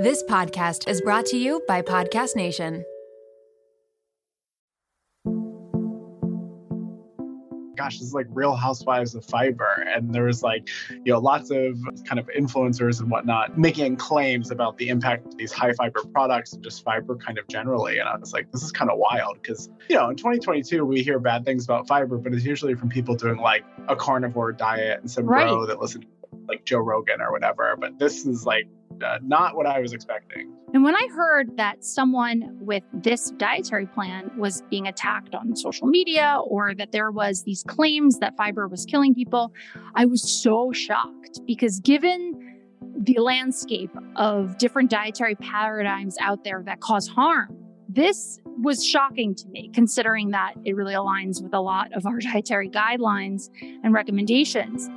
This podcast is brought to you by Podcast Nation. gosh, this is like Real Housewives of Fiber. And there was like, you know, lots of kind of influencers and whatnot making claims about the impact of these high fiber products and just fiber kind of generally. And I was like, this is kind of wild because, you know, in 2022, we hear bad things about fiber, but it's usually from people doing like a carnivore diet and some Right. bro that listen to like Joe Rogan or whatever. But this is like uh, not what I was expecting. And when I heard that someone with this dietary plan was being attacked on social media or that there was these claims that fiber was killing people, I was so shocked because given the landscape of different dietary paradigms out there that cause harm, this was shocking to me considering that it really aligns with a lot of our dietary guidelines and recommendations.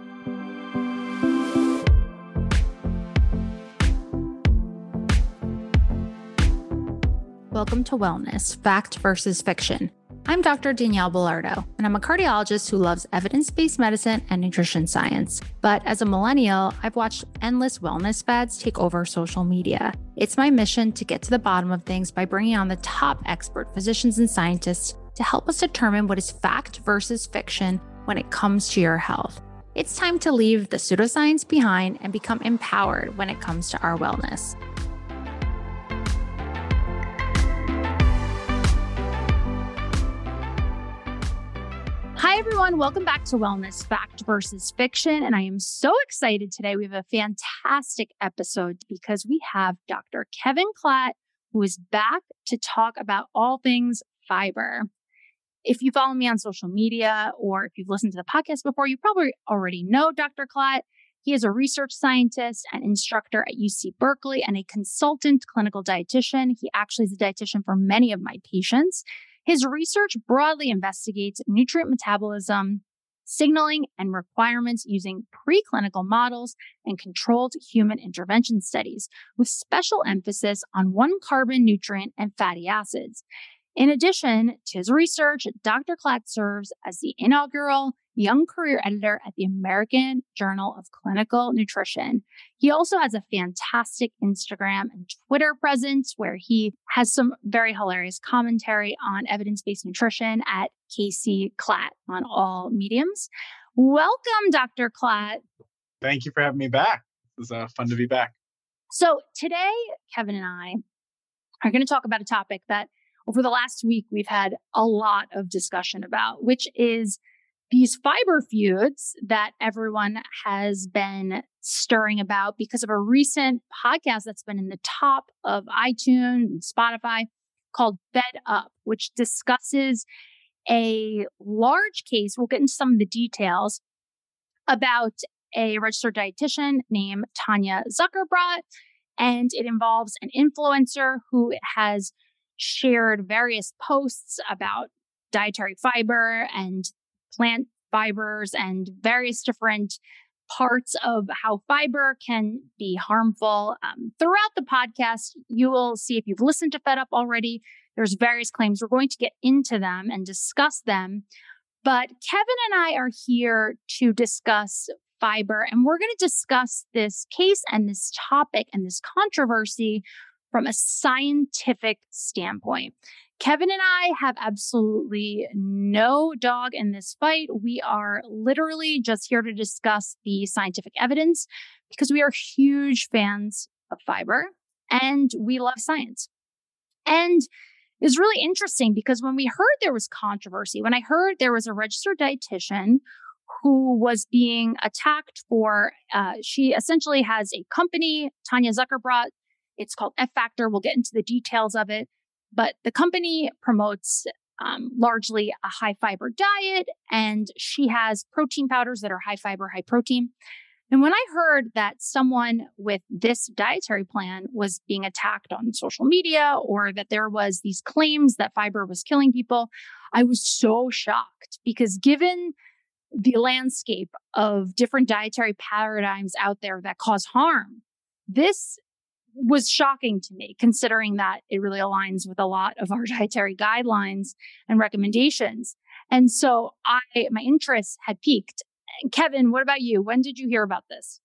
Welcome to Wellness Fact versus Fiction. I'm Dr. Danielle Belardo, and I'm a cardiologist who loves evidence based medicine and nutrition science. But as a millennial, I've watched endless wellness fads take over social media. It's my mission to get to the bottom of things by bringing on the top expert physicians and scientists to help us determine what is fact versus fiction when it comes to your health. It's time to leave the pseudoscience behind and become empowered when it comes to our wellness. Hi, everyone. Welcome back to Wellness Fact versus Fiction. And I am so excited today. We have a fantastic episode because we have Dr. Kevin Klatt, who is back to talk about all things fiber. If you follow me on social media or if you've listened to the podcast before, you probably already know Dr. Klatt. He is a research scientist and instructor at UC Berkeley and a consultant clinical dietitian. He actually is a dietitian for many of my patients. His research broadly investigates nutrient metabolism, signaling, and requirements using preclinical models and controlled human intervention studies, with special emphasis on one carbon nutrient and fatty acids. In addition to his research, Dr. Klatt serves as the inaugural Young Career Editor at the American Journal of Clinical Nutrition. He also has a fantastic Instagram and Twitter presence where he has some very hilarious commentary on evidence based nutrition at KC Klatt on all mediums. Welcome, Dr. Klatt. Thank you for having me back. It was uh, fun to be back. So, today, Kevin and I are going to talk about a topic that over the last week we've had a lot of discussion about, which is these fiber feuds that everyone has been stirring about because of a recent podcast that's been in the top of iTunes and Spotify called Fed Up, which discusses a large case. We'll get into some of the details about a registered dietitian named Tanya Zuckerbrot. And it involves an influencer who has shared various posts about dietary fiber and plant fibers and various different parts of how fiber can be harmful. Um, throughout the podcast, you will see if you've listened to Fed Up already, there's various claims. We're going to get into them and discuss them. But Kevin and I are here to discuss fiber, and we're going to discuss this case and this topic and this controversy from a scientific standpoint. Kevin and I have absolutely no dog in this fight. We are literally just here to discuss the scientific evidence because we are huge fans of fiber and we love science. And it's really interesting because when we heard there was controversy, when I heard there was a registered dietitian who was being attacked for, uh, she essentially has a company, Tanya Zuckerbrot. It's called F Factor. We'll get into the details of it. But the company promotes um, largely a high fiber diet, and she has protein powders that are high fiber, high protein. And when I heard that someone with this dietary plan was being attacked on social media or that there was these claims that fiber was killing people, I was so shocked because given the landscape of different dietary paradigms out there that cause harm, this was shocking to me, considering that it really aligns with a lot of our dietary guidelines and recommendations. And so I, my interest had peaked. Kevin, what about you? When did you hear about this?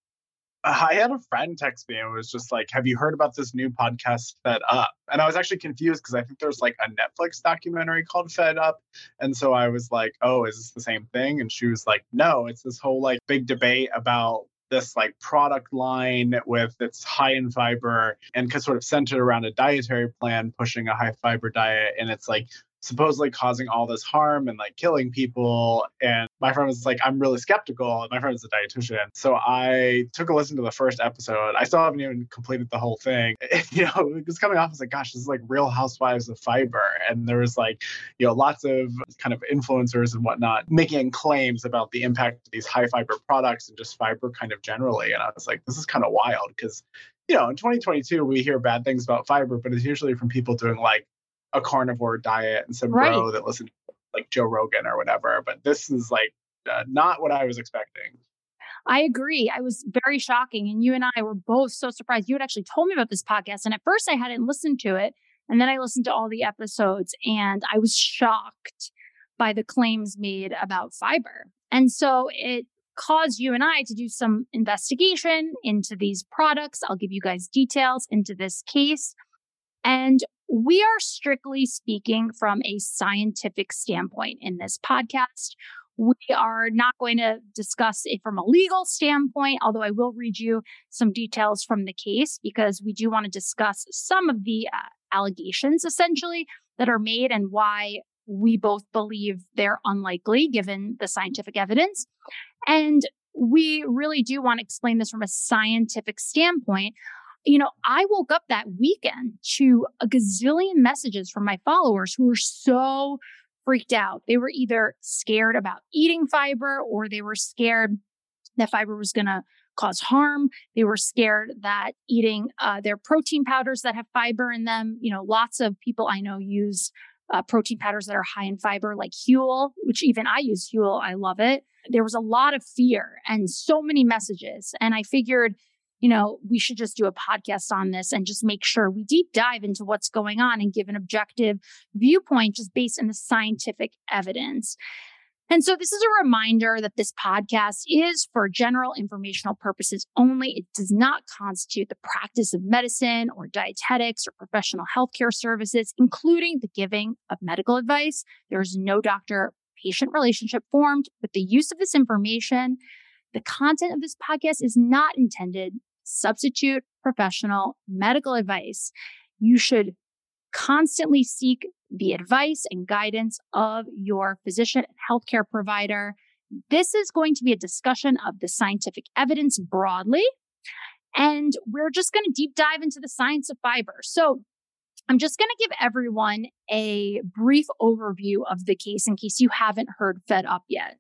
I had a friend text me and was just like, Have you heard about this new podcast, Fed Up? And I was actually confused because I think there's like a Netflix documentary called Fed Up. And so I was like, Oh, is this the same thing? And she was like, No, it's this whole like big debate about this like product line with its high in fiber and sort of centered around a dietary plan pushing a high fiber diet and it's like supposedly causing all this harm and like killing people. And my friend was like, I'm really skeptical. My friend is a dietitian. So I took a listen to the first episode. I still haven't even completed the whole thing. you know, it was coming off as like, gosh, this is like real housewives of fiber. And there was like, you know, lots of kind of influencers and whatnot making claims about the impact of these high fiber products and just fiber kind of generally. And I was like, this is kind of wild because you know, in 2022, we hear bad things about fiber, but it's usually from people doing like a carnivore diet and some right. bro that listen to like Joe Rogan or whatever. But this is like uh, not what I was expecting. I agree. I was very shocking. And you and I were both so surprised. You had actually told me about this podcast. And at first I hadn't listened to it. And then I listened to all the episodes and I was shocked by the claims made about fiber. And so it caused you and I to do some investigation into these products. I'll give you guys details into this case. And we are strictly speaking from a scientific standpoint in this podcast. We are not going to discuss it from a legal standpoint, although I will read you some details from the case because we do want to discuss some of the uh, allegations essentially that are made and why we both believe they're unlikely given the scientific evidence. And we really do want to explain this from a scientific standpoint you know, I woke up that weekend to a gazillion messages from my followers who were so freaked out. They were either scared about eating fiber or they were scared that fiber was going to cause harm. They were scared that eating uh, their protein powders that have fiber in them, you know, lots of people I know use uh, protein powders that are high in fiber, like Huel, which even I use Huel. I love it. There was a lot of fear and so many messages. And I figured, you know, we should just do a podcast on this and just make sure we deep dive into what's going on and give an objective viewpoint just based on the scientific evidence. And so this is a reminder that this podcast is for general informational purposes only. It does not constitute the practice of medicine or dietetics or professional healthcare services, including the giving of medical advice. There is no doctor patient relationship formed with the use of this information. The content of this podcast is not intended substitute professional medical advice. You should constantly seek the advice and guidance of your physician and healthcare provider. This is going to be a discussion of the scientific evidence broadly. And we're just going to deep dive into the science of fiber. So I'm just going to give everyone a brief overview of the case in case you haven't heard Fed Up yet,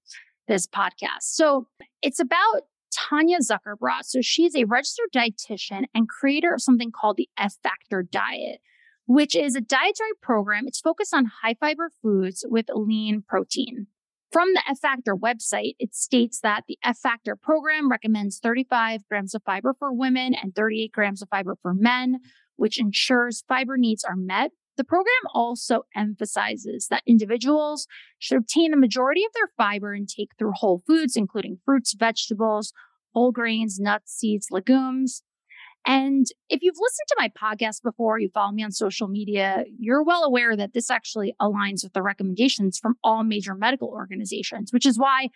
this podcast. So it's about Tanya Zuckerbrot. So she's a registered dietitian and creator of something called the F Factor Diet, which is a dietary program. It's focused on high fiber foods with lean protein. From the F Factor website, it states that the F Factor program recommends 35 grams of fiber for women and 38 grams of fiber for men, which ensures fiber needs are met the program also emphasizes that individuals should obtain the majority of their fiber intake through whole foods, including fruits, vegetables, whole grains, nuts, seeds, legumes. And if you've listened to my podcast before, you follow me on social media, you're well aware that this actually aligns with the recommendations from all major medical organizations, which is why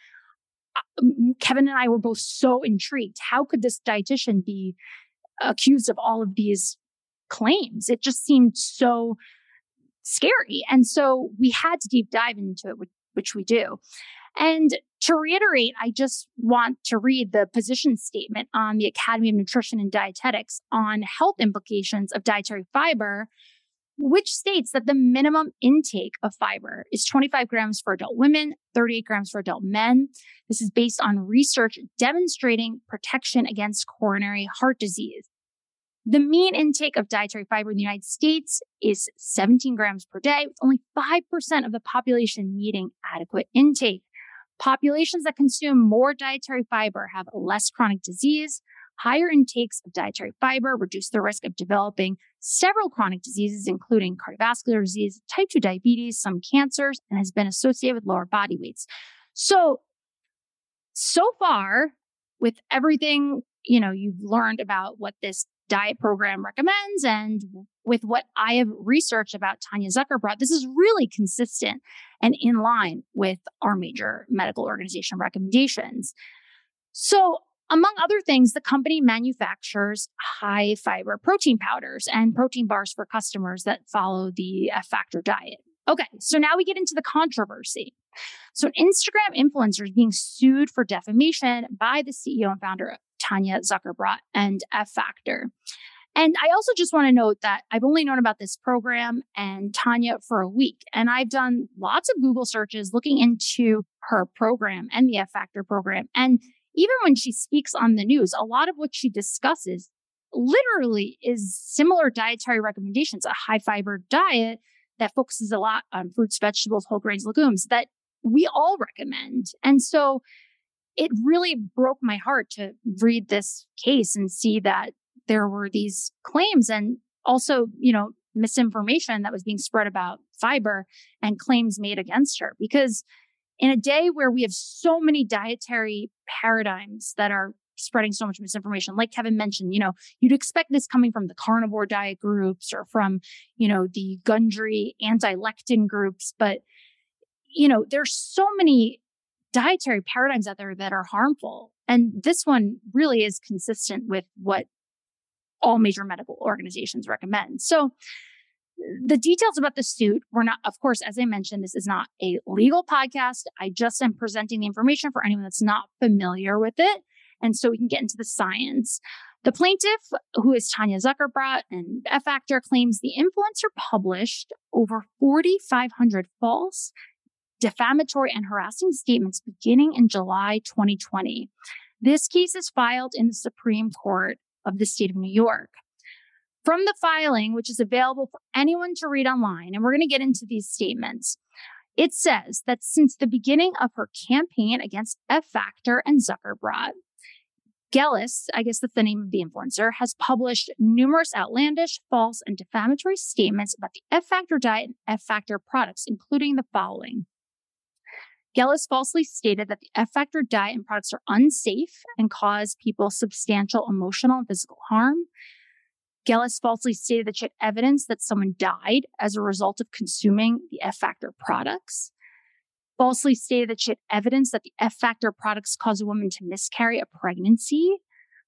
uh, Kevin and I were both so intrigued. How could this dietitian be accused of all of these claims. It just seemed so scary. And so we had to deep dive into it, which, we do. And to reiterate, I just want to read the position statement on the Academy of Nutrition and Dietetics on health implications of dietary fiber, which states that the minimum intake of fiber is 25 grams for adult women, 38 grams for adult men. This is based on research demonstrating protection against coronary heart disease. The mean intake of dietary fiber in the United States is 17 grams per day, with only 5% of the population meeting adequate intake. Populations that consume more dietary fiber have less chronic disease. Higher intakes of dietary fiber reduce the risk of developing several chronic diseases, including cardiovascular disease, type 2 diabetes, some cancers, and has been associated with lower body weights. So, so far, with everything you know, you've learned about what this diet program recommends and with what I have researched about Tanya Zuckerbrot, this is really consistent and in line with our major medical organization recommendations. So, among other things, the company manufactures high fiber protein powders and protein bars for customers that follow the F Factor diet. Okay, so now we get into the controversy. So, an Instagram influencer is being sued for defamation by the CEO and founder Tanya Zuckerbrot and F Factor. And I also just want to note that I've only known about this program and Tanya for a week. And I've done lots of Google searches looking into her program and the F Factor program. And even when she speaks on the news, a lot of what she discusses literally is similar dietary recommendations, a high fiber diet that focuses a lot on fruits, vegetables, whole grains, legumes that we all recommend. And so it really broke my heart to read this case and see that there were these claims and also, you know, misinformation that was being spread about fiber and claims made against her. Because in a day where we have so many dietary paradigms that are spreading so much misinformation, like Kevin mentioned, you know, you'd expect this coming from the carnivore diet groups or from, you know, the Gundry anti-lectin groups, but you know, there's so many dietary paradigms out there that are harmful. And this one really is consistent with what all major medical organizations recommend. So the details about the suit were not, of course, as I mentioned, this is not a legal podcast. I just am presenting the information for anyone that's not familiar with it. And so we can get into the science. The plaintiff, who is Tanya Zuckerbrot and F Factor, claims the influencer published over 4,500 false defamatory and harassing statements beginning in July 2020. This case is filed in the Supreme Court of the state of New York. From the filing, which is available for anyone to read online, and we're going to get into these statements, it says that since the beginning of her campaign against F Factor and Zuckerbrot, Gellis, I guess that's the name of the influencer, has published numerous outlandish, false, and defamatory statements about the F Factor diet and F Factor products, including the following. Gellis falsely stated that the F Factor diet and products are unsafe and cause people substantial emotional and physical harm. Gellis falsely stated that she had evidence that someone died as a result of consuming the F Factor products. Falsely stated that she had evidence that the F Factor products cause a woman to miscarry a pregnancy.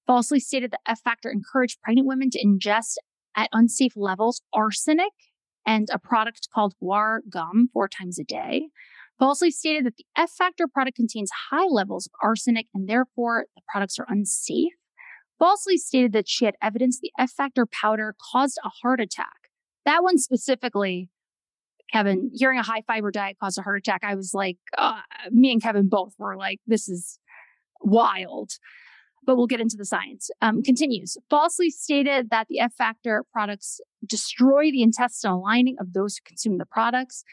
Falsely stated that F Factor encouraged pregnant women to ingest at unsafe levels arsenic and a product called guar gum four times a day falsely stated that the F Factor product contains high levels of arsenic and therefore the products are unsafe, falsely stated that she had evidence the F Factor powder caused a heart attack. That one specifically, Kevin, hearing a high fiber diet caused a heart attack, I was like, uh, me and Kevin both were like, this is wild. But we'll get into the science. Um, continues. Falsely stated that the F Factor products destroy the intestinal lining of those who consume the products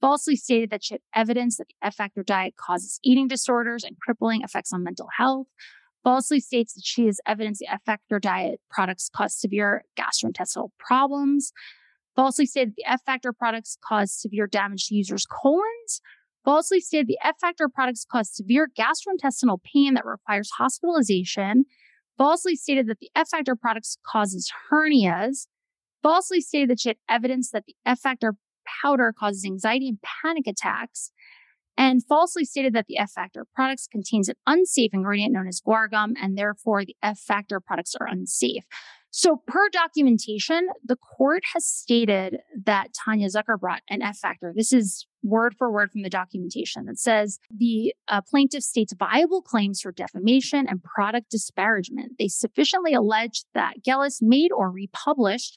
falsely stated that she had evidence that the F factor diet causes eating disorders and crippling effects on mental health, falsely states that she has evidence the F factor diet products cause severe gastrointestinal problems, falsely stated the F factor products cause severe damage to users' colons, falsely stated the F factor products cause severe gastrointestinal pain that requires hospitalization, falsely stated that the F factor products causes hernias, falsely stated that she had evidence that the F factor powder causes anxiety and panic attacks, and falsely stated that the F Factor products contains an unsafe ingredient known as guar gum, and therefore the F Factor products are unsafe. So, per documentation, the court has stated that Tanya Zuckerbrot an F Factor, this is word for word from the documentation that says the uh, plaintiff states viable claims for defamation and product disparagement. They sufficiently allege that Gellis made or republished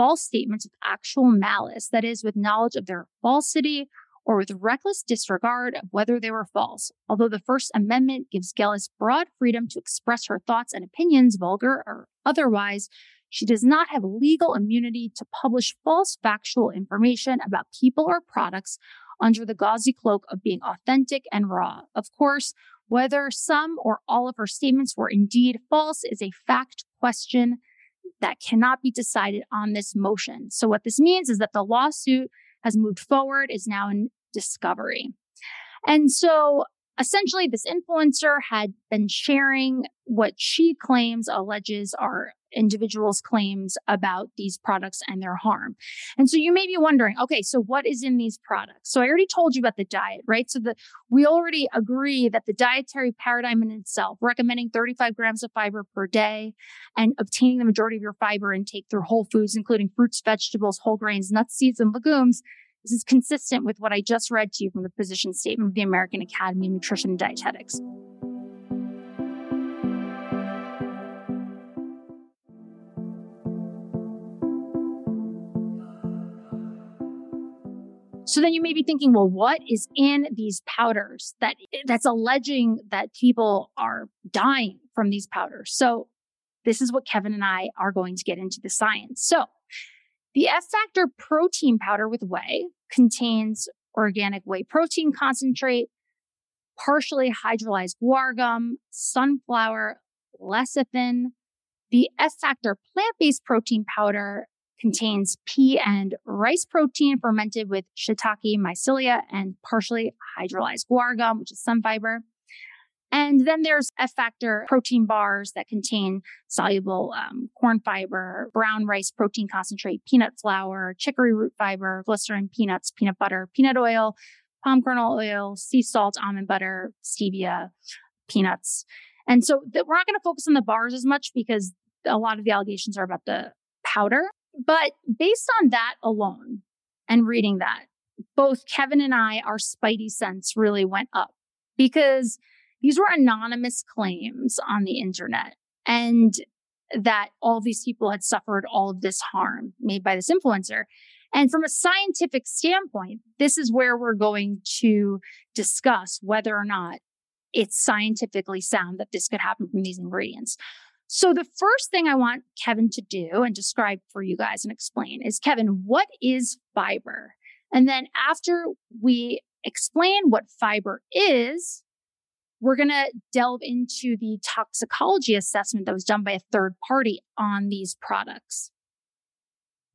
false statements with actual malice, that is, with knowledge of their falsity or with reckless disregard of whether they were false. Although the First Amendment gives Gellis broad freedom to express her thoughts and opinions, vulgar or otherwise, she does not have legal immunity to publish false factual information about people or products under the gauzy cloak of being authentic and raw. Of course, whether some or all of her statements were indeed false is a fact question that cannot be decided on this motion. So what this means is that the lawsuit has moved forward, is now in discovery. And so essentially, this influencer had been sharing what she claims alleges are individuals' claims about these products and their harm. And so you may be wondering, okay, so what is in these products? So I already told you about the diet, right? So the we already agree that the dietary paradigm in itself, recommending 35 grams of fiber per day and obtaining the majority of your fiber intake through whole foods, including fruits, vegetables, whole grains, nuts, seeds, and legumes. This is consistent with what I just read to you from the position statement of the American Academy of Nutrition and Dietetics. So then you may be thinking, well, what is in these powders that that's alleging that people are dying from these powders? So this is what Kevin and I are going to get into the science. So the F factor protein powder with whey contains organic whey protein concentrate, partially hydrolyzed guar gum, sunflower lecithin. The F factor plant based protein powder contains pea and rice protein fermented with shiitake mycelia and partially hydrolyzed guar gum, which is some fiber. And then there's F factor protein bars that contain soluble um, corn fiber, brown rice protein concentrate, peanut flour, chicory root fiber, glycerin, peanuts, peanut butter, peanut oil, palm kernel oil, sea salt, almond butter, stevia, peanuts. And so th- we're not going to focus on the bars as much because a lot of the allegations are about the powder. But based on that alone and reading that, both Kevin and I, our spidey sense really went up because these were anonymous claims on the internet and that all these people had suffered all of this harm made by this influencer. And from a scientific standpoint, this is where we're going to discuss whether or not it's scientifically sound that this could happen from these ingredients. So the first thing I want Kevin to do and describe for you guys and explain is Kevin, what is fiber? And then after we explain what fiber is, we're going to delve into the toxicology assessment that was done by a third party on these products.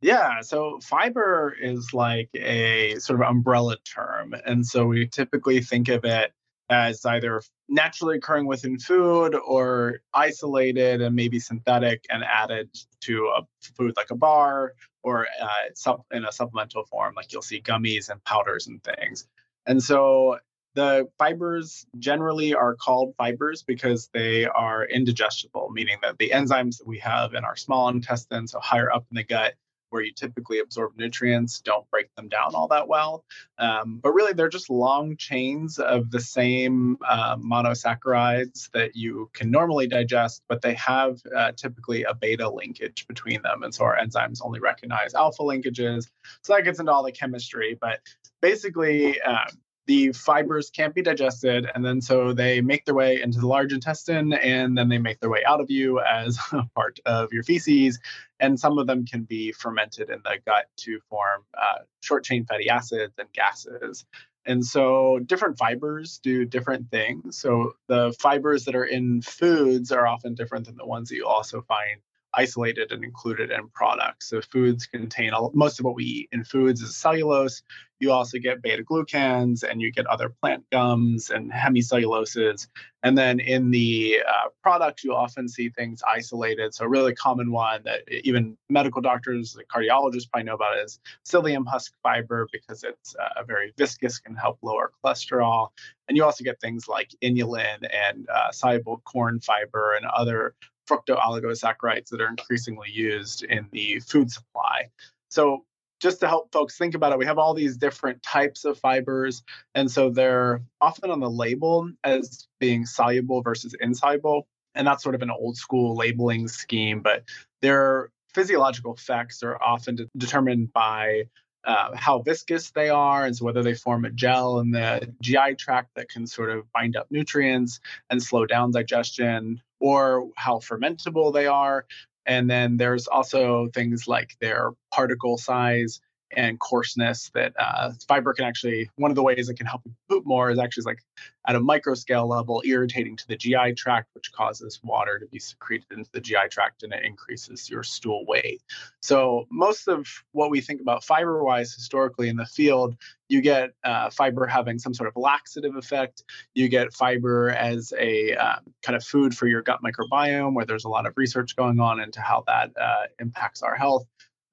Yeah, so fiber is like a sort of umbrella term. And so we typically think of it as either naturally occurring within food or isolated and maybe synthetic and added to a food like a bar or uh, in a supplemental form, like you'll see gummies and powders and things. And so the fibers generally are called fibers because they are indigestible, meaning that the enzymes that we have in our small intestine, so higher up in the gut, where you typically absorb nutrients don't break them down all that well. Um, but really, they're just long chains of the same uh, monosaccharides that you can normally digest, but they have uh, typically a beta linkage between them. And so our enzymes only recognize alpha linkages. So that gets into all the chemistry. But basically, um, the fibers can't be digested and then so they make their way into the large intestine and then they make their way out of you as a part of your feces and some of them can be fermented in the gut to form uh, short chain fatty acids and gases. And so different fibers do different things. So the fibers that are in foods are often different than the ones that you also find isolated and included in products. So foods contain all, most of what we eat in foods is cellulose. You also get beta glucans and you get other plant gums and hemicelluloses. And then in the uh, product, you often see things isolated. So a really common one that even medical doctors, cardiologists probably know about is psyllium husk fiber because it's uh, very viscous, can help lower cholesterol. And you also get things like inulin and uh, soluble corn fiber and other fructooligosaccharides that are increasingly used in the food supply. So just to help folks think about it, we have all these different types of fibers. And so they're often on the label as being soluble versus insoluble. And that's sort of an old school labeling scheme, but their physiological effects are often de- determined by uh, how viscous they are, and so whether they form a gel in the GI tract that can sort of bind up nutrients and slow down digestion, or how fermentable they are. And then there's also things like their particle size and coarseness that uh, fiber can actually one of the ways it can help you poop more is actually like at a micro scale level irritating to the gi tract which causes water to be secreted into the gi tract and it increases your stool weight. So most of what we think about fiber wise historically in the field you get uh, fiber having some sort of laxative effect. You get fiber as a um, kind of food for your gut microbiome where there's a lot of research going on into how that uh, impacts our health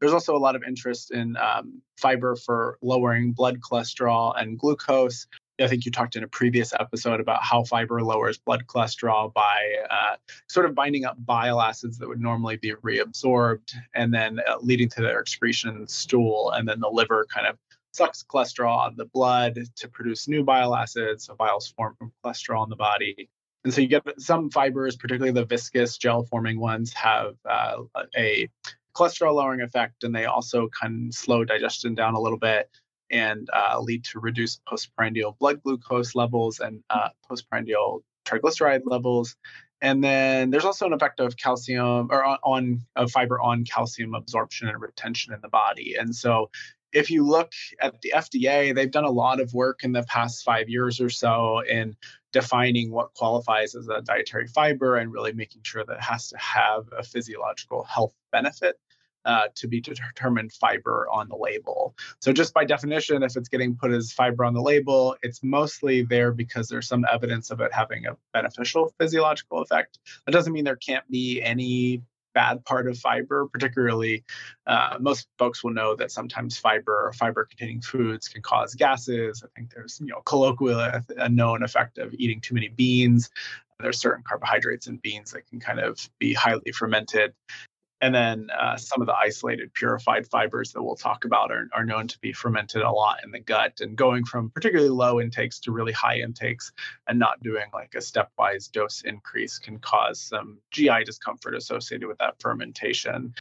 there's also a lot of interest in um, fiber for lowering blood cholesterol and glucose. I think you talked in a previous episode about how fiber lowers blood cholesterol by uh, sort of binding up bile acids that would normally be reabsorbed and then uh, leading to their excretion in the stool. And then the liver kind of sucks cholesterol out of the blood to produce new bile acids. So biles form from cholesterol in the body. And so you get some fibers, particularly the viscous gel forming ones, have uh, a cholesterol lowering effect, and they also can slow digestion down a little bit and uh, lead to reduced postprandial blood glucose levels and uh, postprandial triglyceride levels. And then there's also an effect of calcium or on, on of fiber on calcium absorption and retention in the body. And so if you look at the FDA, they've done a lot of work in the past five years or so in defining what qualifies as a dietary fiber and really making sure that it has to have a physiological health benefit uh, to be determined fiber on the label. So, just by definition, if it's getting put as fiber on the label, it's mostly there because there's some evidence of it having a beneficial physiological effect. That doesn't mean there can't be any bad part of fiber, particularly uh, most folks will know that sometimes fiber or fiber containing foods can cause gases. I think there's, you know, colloquially a known effect of eating too many beans. There's certain carbohydrates in beans that can kind of be highly fermented and then uh, some of the isolated purified fibers that we'll talk about are, are known to be fermented a lot in the gut. And going from particularly low intakes to really high intakes and not doing like a stepwise dose increase can cause some GI discomfort associated with that fermentation.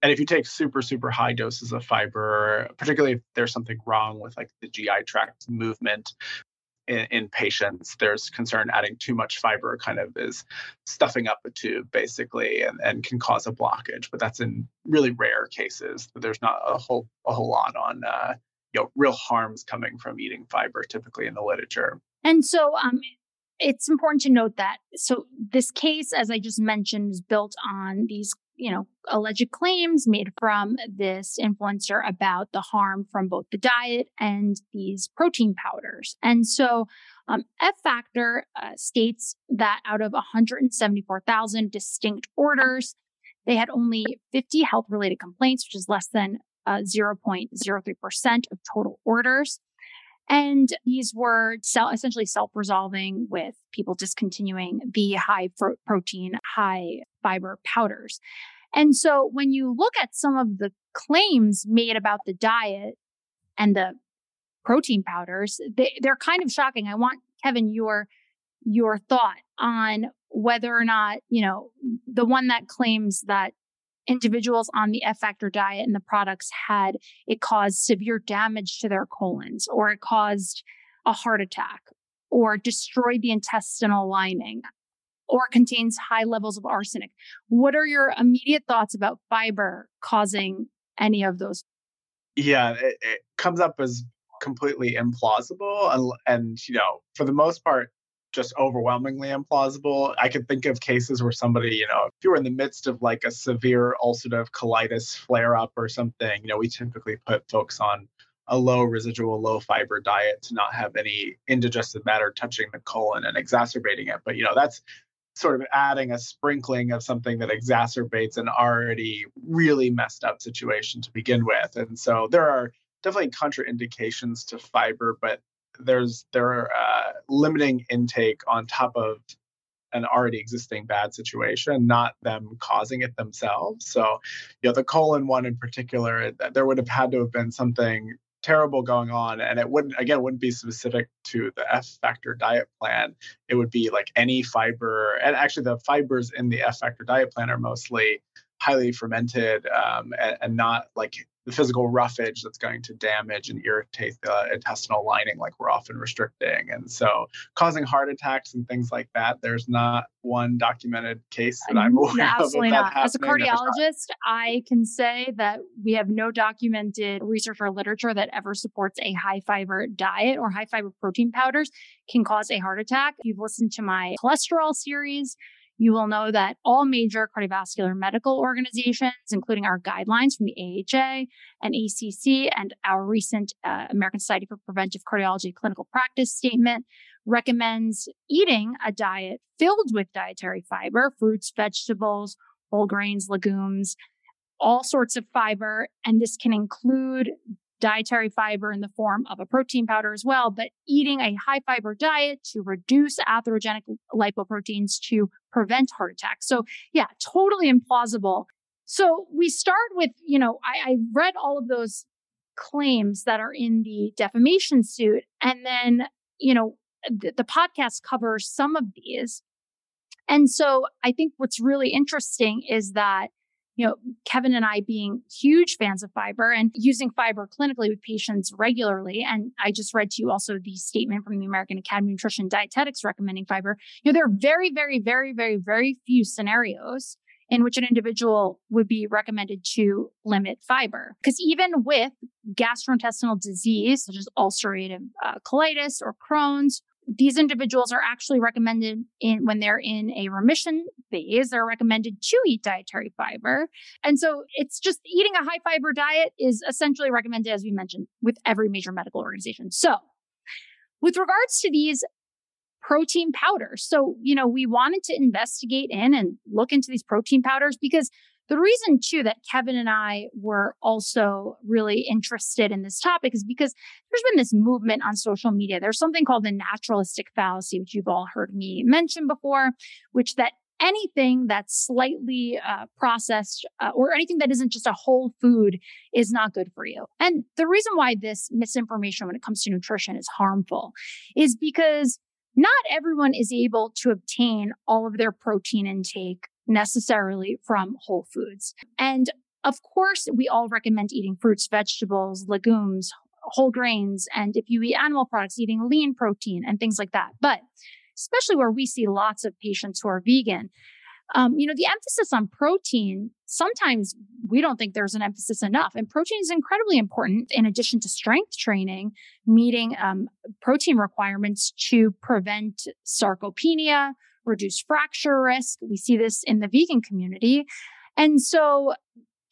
And if you take super, super high doses of fiber, particularly if there's something wrong with like the GI tract movement, in, in, patients, there's concern adding too much fiber kind of is stuffing up a tube basically and, and can cause a blockage. But that's in really rare cases. There's not a whole a whole lot on uh, you know real harms coming from eating fiber typically in the literature. And so um, it's important to note that so this case, as I just mentioned, is built on these you know, alleged claims made from this influencer about the harm from both the diet and these protein powders. And so um, F Factor uh, states that out of 174,000 distinct orders, they had only 50 health related complaints, which is less than uh, 0.03% of total orders. And these were self, essentially self resolving with people discontinuing the high pro- protein, high fiber powders. And so when you look at some of the claims made about the diet and the protein powders, they, they're kind of shocking. I want Kevin your your thought on whether or not, you know, the one that claims that individuals on the F factor diet and the products had it caused severe damage to their colons or it caused a heart attack or destroyed the intestinal lining or contains high levels of arsenic. What are your immediate thoughts about fiber causing any of those? Yeah, it, it comes up as completely implausible and, and you know for the most part just overwhelmingly implausible. I could think of cases where somebody, you know, if you were in the midst of like a severe ulcerative colitis flare up or something, you know, we typically put folks on a low residual, low fiber diet to not have any indigested matter touching the colon and exacerbating it. But, you know, that's sort of adding a sprinkling of something that exacerbates an already really messed up situation to begin with. And so there are definitely contraindications to fiber, but there's they're uh, limiting intake on top of an already existing bad situation, not them causing it themselves. So, you know, the colon one in particular, there would have had to have been something terrible going on, and it wouldn't again wouldn't be specific to the F factor diet plan. It would be like any fiber, and actually the fibers in the F factor diet plan are mostly highly fermented um, and, and, not like the physical roughage that's going to damage and irritate the intestinal lining like we're often restricting. And so causing heart attacks and things like that there's not one documented case that i'm aware no, absolutely of not. As a cardiologist i can say that we have no documented research or literature that ever supports a high fiber diet or high fiber protein powders can cause a heart attack. If you've listened to my cholesterol series you will know that all major cardiovascular medical organizations, including our guidelines from the AHA and ACC and our recent uh, American Society for Preventive Cardiology clinical practice statement, recommends eating a diet filled with dietary fiber, fruits, vegetables, whole grains, legumes, all sorts of fiber. And this can include dietary fiber in the form of a protein powder as well, but eating a high fiber diet to reduce atherogenic lipoproteins to prevent heart attacks. So yeah, totally implausible. So we start with, you know, I, I read all of those claims that are in the defamation suit. And then, you know, the, the podcast covers some of these. And so I think what's really interesting is that you know, Kevin and I being huge fans of fiber and using fiber clinically with patients regularly. And I just read to you also the statement from the American Academy of Nutrition and Dietetics recommending fiber. You know, there are very, very, very, very, very few scenarios in which an individual would be recommended to limit fiber. Because even with gastrointestinal disease, such as ulcerative uh, colitis or Crohn's these individuals are actually recommended in when they're in a remission phase, they're recommended to eat dietary fiber. And so it's just eating a high fiber diet is essentially recommended, as we mentioned, with every major medical organization. So with regards to these protein powders, so, you know, we wanted to investigate in and look into these protein powders because the reason, too, that Kevin and I were also really interested in this topic is because there's been this movement on social media. There's something called the naturalistic fallacy, which you've all heard me mention before, which that anything that's slightly uh, processed uh, or anything that isn't just a whole food is not good for you. And the reason why this misinformation when it comes to nutrition is harmful is because not everyone is able to obtain all of their protein intake necessarily from whole foods. And of course, we all recommend eating fruits, vegetables, legumes, whole grains, and if you eat animal products, eating lean protein and things like that. But especially where we see lots of patients who are vegan, um, you know, the emphasis on protein, sometimes we don't think there's an emphasis enough. And protein is incredibly important in addition to strength training, meeting um, protein requirements to prevent sarcopenia, reduce fracture risk. We see this in the vegan community. And so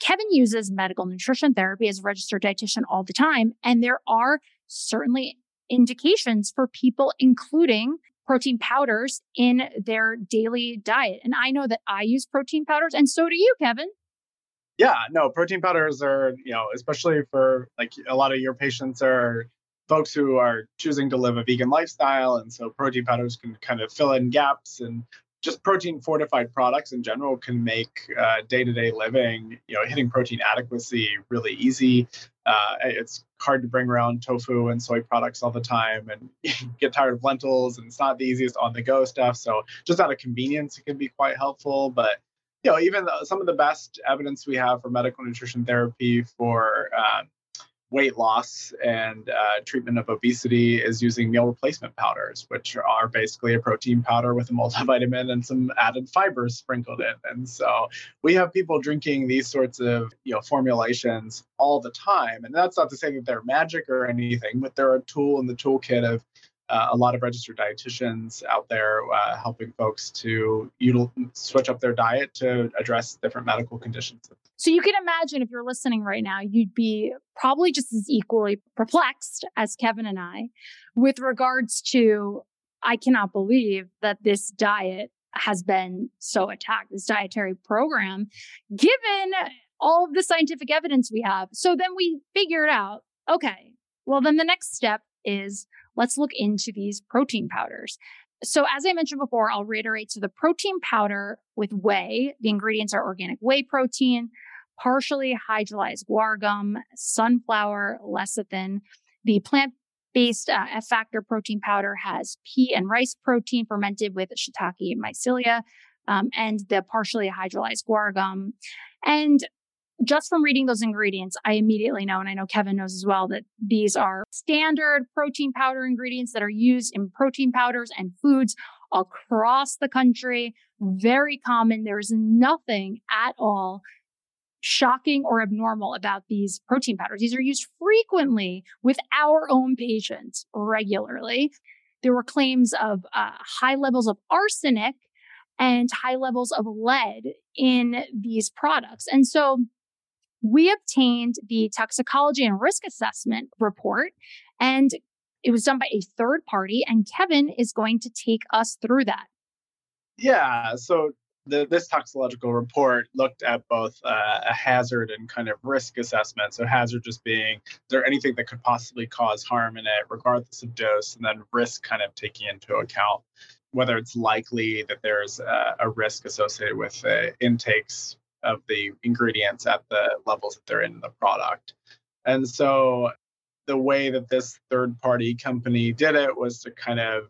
Kevin uses medical nutrition therapy as a registered dietitian all the time. And there are certainly indications for people, including protein powders in their daily diet. And I know that I use protein powders, and so do you, Kevin. Yeah, no, protein powders are, you know, especially for like a lot of your patients are folks who are choosing to live a vegan lifestyle. And so protein powders can kind of fill in gaps and just protein fortified products in general can make day to day living, you know, hitting protein adequacy really easy. Uh, it's hard to bring around tofu and soy products all the time and get tired of lentils and it's not the easiest on the go stuff. So just out of convenience, it can be quite helpful. But you know, even some of the best evidence we have for medical nutrition therapy for um, weight loss and uh, treatment of obesity is using meal replacement powders, which are basically a protein powder with a multivitamin and some added fibers sprinkled in. And so we have people drinking these sorts of you know formulations all the time. And that's not to say that they're magic or anything, but they're a tool in the toolkit of uh, a lot of registered dietitians out there uh, helping folks to util- switch up their diet to address different medical conditions. So you can imagine if you're listening right now, you'd be probably just as equally perplexed as Kevin and I with regards to I cannot believe that this diet has been so attacked, this dietary program, given all of the scientific evidence we have. So then we figured out, okay, well, then the next step is let's look into these protein powders. So, as I mentioned before, I'll reiterate. So, the protein powder with whey, the ingredients are organic whey protein, partially hydrolyzed guar gum, sunflower lecithin. The plant based uh, F factor protein powder has pea and rice protein fermented with shiitake mycelia um, and the partially hydrolyzed guar gum. And just from reading those ingredients, I immediately know, and I know Kevin knows as well, that these are standard protein powder ingredients that are used in protein powders and foods across the country. Very common. There's nothing at all shocking or abnormal about these protein powders. These are used frequently with our own patients regularly. There were claims of uh, high levels of arsenic and high levels of lead in these products. And so we obtained the toxicology and risk assessment report, and it was done by a third party. And Kevin is going to take us through that. Yeah. So the, this toxicological report looked at both uh, a hazard and kind of risk assessment. So, hazard just being is there anything that could possibly cause harm in it, regardless of dose, and then risk kind of taking into account whether it's likely that there's a, a risk associated with uh, intakes of the ingredients at the levels that they're in the product. And so the way that this third party company did it was to kind of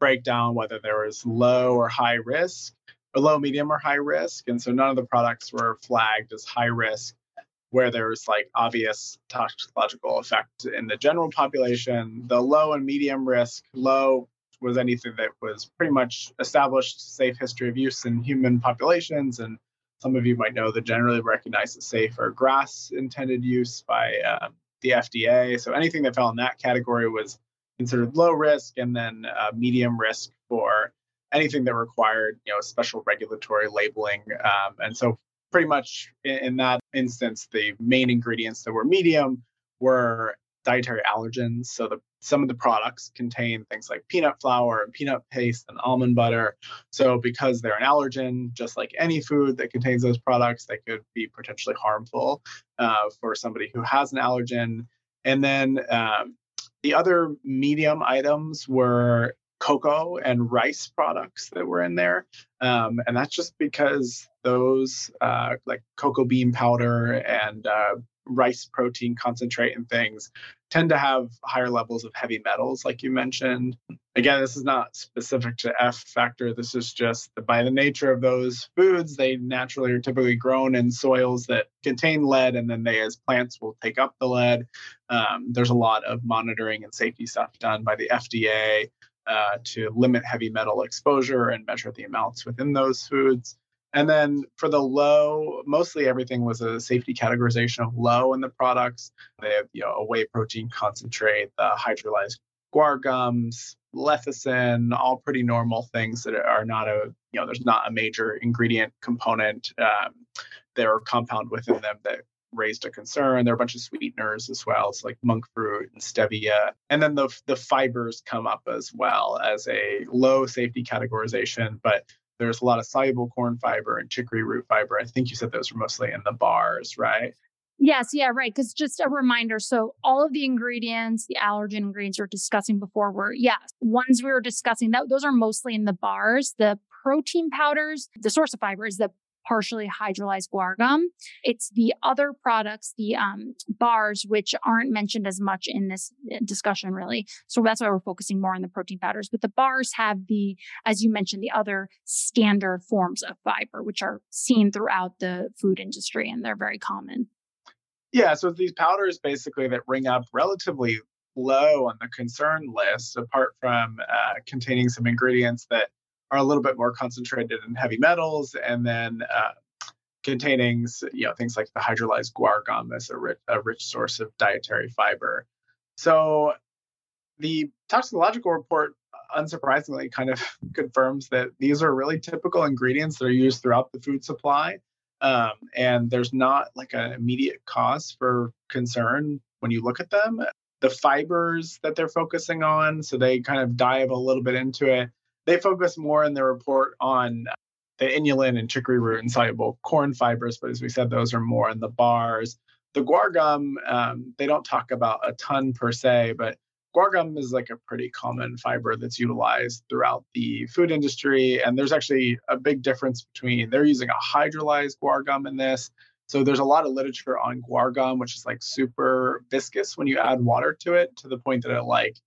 break down whether there was low or high risk, or low, medium, or high risk. And so none of the products were flagged as high risk where there's like obvious toxicological effect in the general population. The low and medium risk, low was anything that was pretty much established safe history of use in human populations and some of you might know the generally recognized as safe for GRAS intended use by um, the FDA. So anything that fell in that category was considered low risk, and then uh, medium risk for anything that required you know special regulatory labeling. Um, and so pretty much in, in that instance, the main ingredients that were medium were dietary allergens. So the some of the products contain things like peanut flour and peanut paste and almond butter. So, because they're an allergen, just like any food that contains those products, they could be potentially harmful uh, for somebody who has an allergen. And then um, the other medium items were cocoa and rice products that were in there. Um, and that's just because those, uh, like cocoa bean powder and uh, rice protein concentrate and things tend to have higher levels of heavy metals, like you mentioned. Again, this is not specific to F factor. This is just by the nature of those foods, they naturally are typically grown in soils that contain lead, and then they, as plants, will take up the lead. Um, there's a lot of monitoring and safety stuff done by the FDA uh, to limit heavy metal exposure and measure the amounts within those foods. And then for the low, mostly everything was a safety categorization of low in the products. They have, you know, a whey protein concentrate, the hydrolyzed guar gums, lecithin, all pretty normal things that are not a, you know, there's not a major ingredient component. Um, there are compound within them that raised a concern. There are a bunch of sweeteners as well, it's like monk fruit and stevia. And then the the fibers come up as well as a low safety categorization, but there's a lot of soluble corn fiber and chicory root fiber. I think you said those were mostly in the bars, right? Yes, yeah, right. Because just a reminder so, all of the ingredients, the allergen ingredients we are discussing before were, yes, ones we were discussing, that those are mostly in the bars. The protein powders, the source of fiber is the partially hydrolyzed guar gum. It's the other products, the um, bars, which aren't mentioned as much in this uh, discussion, really. So that's why we're focusing more on the protein powders. But the bars have the, as you mentioned, the other standard forms of fiber, which are seen throughout the food industry and they're very common. Yeah, so these powders basically that ring up relatively low on the concern list, apart from uh, containing some ingredients that are a little bit more concentrated in heavy metals, and then uh, containing you know things like the hydrolyzed guar gum as a rich, a rich source of dietary fiber. So the toxicological report unsurprisingly kind of confirms that these are really typical ingredients that are used throughout the food supply um, and there's not like an immediate cause for concern when you look at them the fibers that they're focusing on so they kind of dive a little bit into it they focus more in the report on the inulin and chicory root and soluble corn fibers, but as we said, those are more in the bars. The guar gum, um, they don't talk about a ton per se, but guar gum is like a pretty common fiber that's utilized throughout the food industry. And there's actually a big difference between they're using a hydrolyzed guar gum in this. So there's a lot of literature on guar gum, which is like super viscous when you add water to it, to the point that it like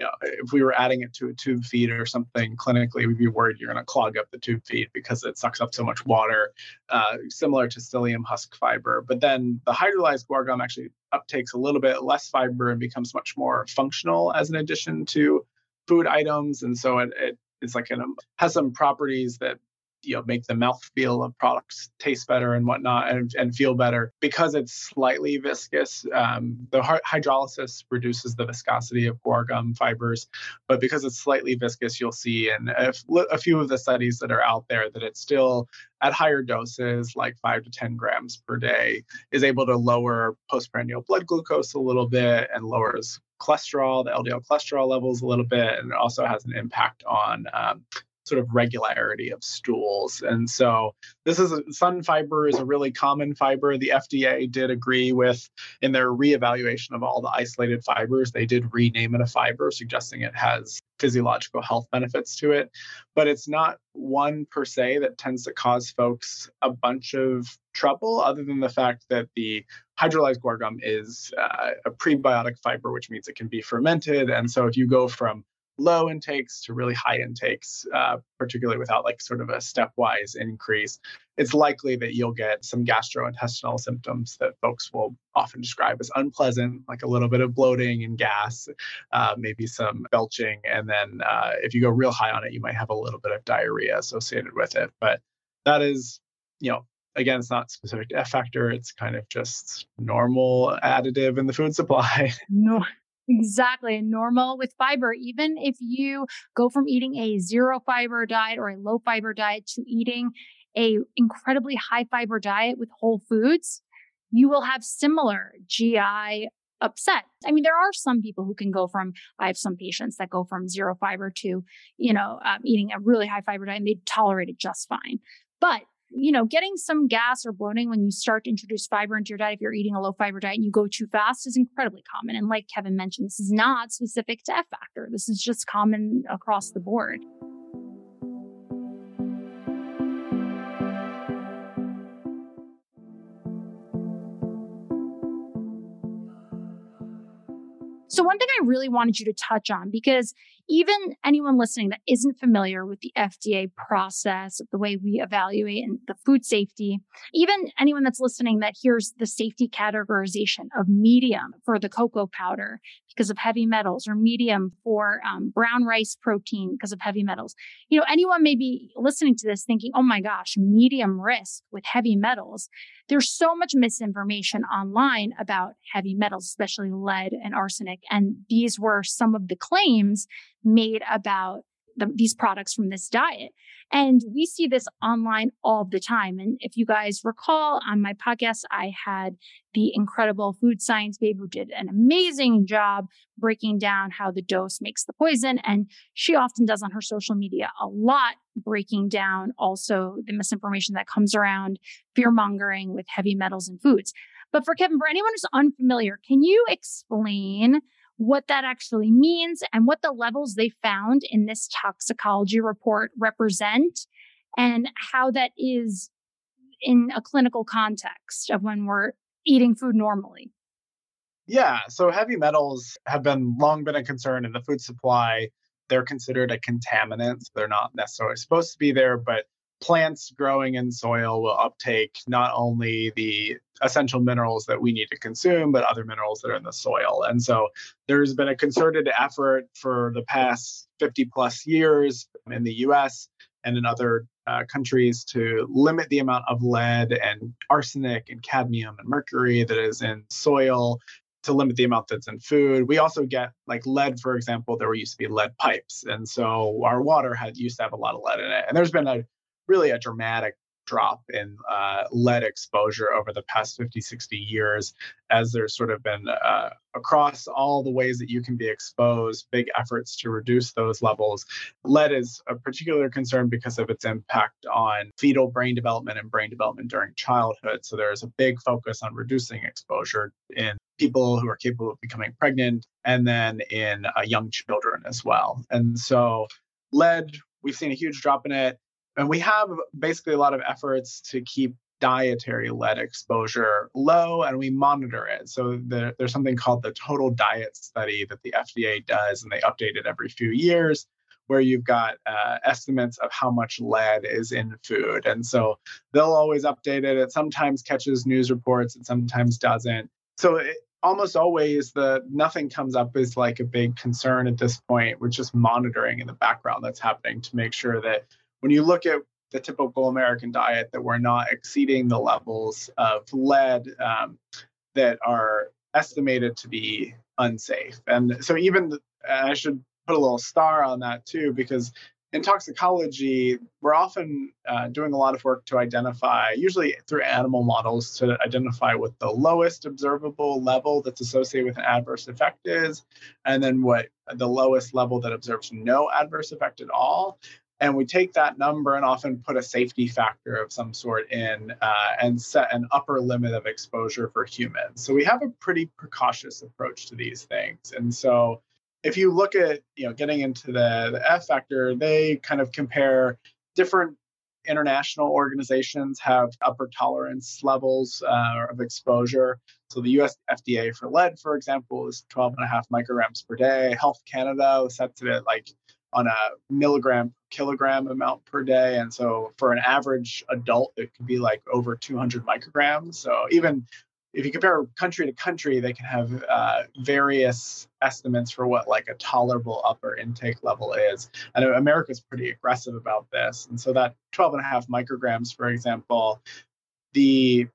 you know, if we were adding it to a tube feed or something clinically, we'd be worried you're going to clog up the tube feed because it sucks up so much water, uh, similar to psyllium husk fiber. But then the hydrolyzed guar gum actually uptakes a little bit less fiber and becomes much more functional as an addition to food items. And so it, it is like an, has some properties that you know make the mouth feel of products taste better and whatnot and, and feel better. Because it's slightly viscous um, the hydrolysis reduces the viscosity of guar gum fibers but because it's slightly viscous you'll see in a, few of the studies that are out there that it's still at higher doses like 5 to 10 grams per day is able to lower postprandial blood glucose a little bit and lowers cholesterol the ldl cholesterol levels a little bit and it also has an impact on um, sort of regularity of stools. And so this is a, Sunfiber is a really common fiber. The FDA did agree with in their reevaluation of all the isolated fibers, they did rename it a fiber, suggesting it has physiological health benefits to it. But it's not one per se that tends to cause folks a bunch of trouble, other than the fact that the hydrolyzed guar gum is uh, a prebiotic fiber, which means it can be fermented. And so if you go from low intakes to really high intakes, uh, particularly without like sort of a stepwise increase, it's likely that you'll get some gastrointestinal symptoms that folks will often describe as unpleasant, like a little bit of bloating and gas, uh, maybe some belching. And then uh, if you go real high on it, you might have a little bit of diarrhea associated with it. But that is, you know, again, it's not specific to F factor. It's kind of just normal additive in the food supply. No, Exactly. Normal with fiber, even if you go from eating a zero fiber diet or a low fiber diet to eating a incredibly high fiber diet with whole foods, you will have similar GI upset. I mean, there are some people who can go from, I have some patients that go from zero fiber to, you know, um, eating a really high fiber diet and they tolerate it just fine. But you know, getting some gas or bloating when you start to introduce fiber into your diet, if you're eating a low fiber diet and you go too fast, is incredibly common. And like Kevin mentioned, this is not specific to F factor. This is just common across the board. So, one thing I really wanted you to touch on, because even anyone listening that isn't familiar with the FDA process, the way we evaluate and the food safety, even anyone that's listening that hears the safety categorization of medium for the cocoa powder because of heavy metals or medium for um, brown rice protein because of heavy metals. You know, anyone may be listening to this thinking, oh my gosh, medium risk with heavy metals. There's so much misinformation online about heavy metals, especially lead and arsenic. And these were some of the claims made about the, these products from this diet. And we see this online all the time. And if you guys recall on my podcast, I had the incredible food science babe who did an amazing job breaking down how the dose makes the poison. And she often does on her social media a lot breaking down also the misinformation that comes around fear mongering with heavy metals and foods. But for Kevin, for anyone who's unfamiliar, can you explain what that actually means and what the levels they found in this toxicology report represent and how that is in a clinical context of when we're eating food normally. Yeah, so heavy metals have been long been a concern in the food supply. They're considered a contaminant. They're not necessarily supposed to be there, but plants growing in soil will uptake not only the essential minerals that we need to consume, but other minerals that are in the soil. And so there's been a concerted effort for the past 50 plus years in the US and in other uh, countries to limit the amount of lead and arsenic and cadmium and mercury that is in soil to limit the amount that's in food. We also get like lead, for example, there used to be lead pipes. And so our water had used to have a lot of lead in it. And there's been a really a dramatic drop in uh, lead exposure over the past 50, 60 years, as there's sort of been uh, across all the ways that you can be exposed, big efforts to reduce those levels. Lead is a particular concern because of its impact on fetal brain development and brain development during childhood. So there's a big focus on reducing exposure in people who are capable of becoming pregnant and then in uh, young children as well. And so lead, we've seen a huge drop in it and we have basically a lot of efforts to keep dietary lead exposure low and we monitor it. So the, there's something called the total diet study that the FDA does, and they update it every few years, where you've got uh, estimates of how much lead is in food. And so they'll always update it. It sometimes catches news reports, it sometimes doesn't. So it, almost always the nothing comes up as like a big concern at this point. We're just monitoring in the background that's happening to make sure that when you look at the typical American diet that we're not exceeding the levels of lead um, that are estimated to be unsafe. And so, even I should put a little star on that too, because in toxicology, we're often uh, doing a lot of work to identify, usually through animal models, to identify what the lowest observable level that's associated with an adverse effect is, and then what the lowest level that observes no adverse effect at all and we take that number and often put a safety factor of some sort in uh, and set an upper limit of exposure for humans. So we have a pretty precautious approach to these things. And so if you look at you know getting into the, the f factor they kind of compare different international organizations have upper tolerance levels uh, of exposure. So the us fda for lead for example is 12 and a half micrograms per day. Health canada sets it at like on a milligram kilogram amount per day. And so for an average adult, it could be like over 200 micrograms. So even if you compare country to country, they can have uh, various estimates for what like a tolerable upper intake level is. And America's pretty aggressive about this. And so that 12 and a half micrograms, for example, the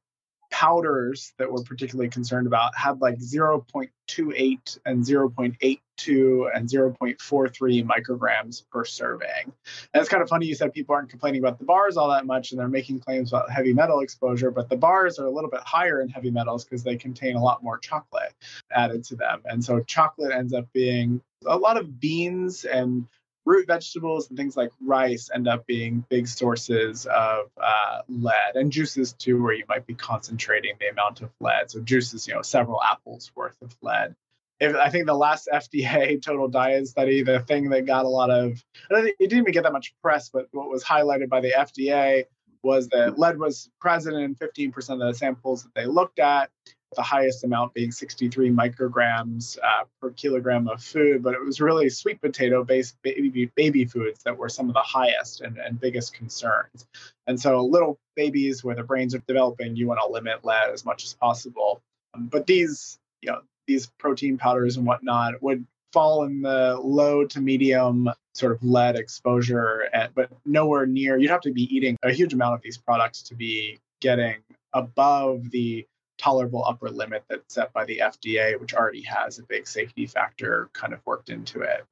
powders that we're particularly concerned about had like 0.28 and 0.82 and 0.43 micrograms per serving. And it's kind of funny you said people aren't complaining about the bars all that much and they're making claims about heavy metal exposure, but the bars are a little bit higher in heavy metals because they contain a lot more chocolate added to them. And so chocolate ends up being a lot of beans and root vegetables and things like rice end up being big sources of uh, lead and juices too where you might be concentrating the amount of lead. So juices you know several apples worth of lead. If, i think the last fda total diet study the thing that got a lot of it didn't even get that much press but what was highlighted by the fda was that lead was present in 15% of the samples that they looked at the highest amount being 63 micrograms uh, per kilogram of food, but it was really sweet potato based baby, baby foods that were some of the highest and, and biggest concerns. And so, little babies where the brains are developing, you want to limit lead as much as possible. Um, but these, you know, these protein powders and whatnot would fall in the low to medium sort of lead exposure, at, but nowhere near. You'd have to be eating a huge amount of these products to be getting above the tolerable upper limit that's set by the FDA, which already has a big safety factor kind of worked into it.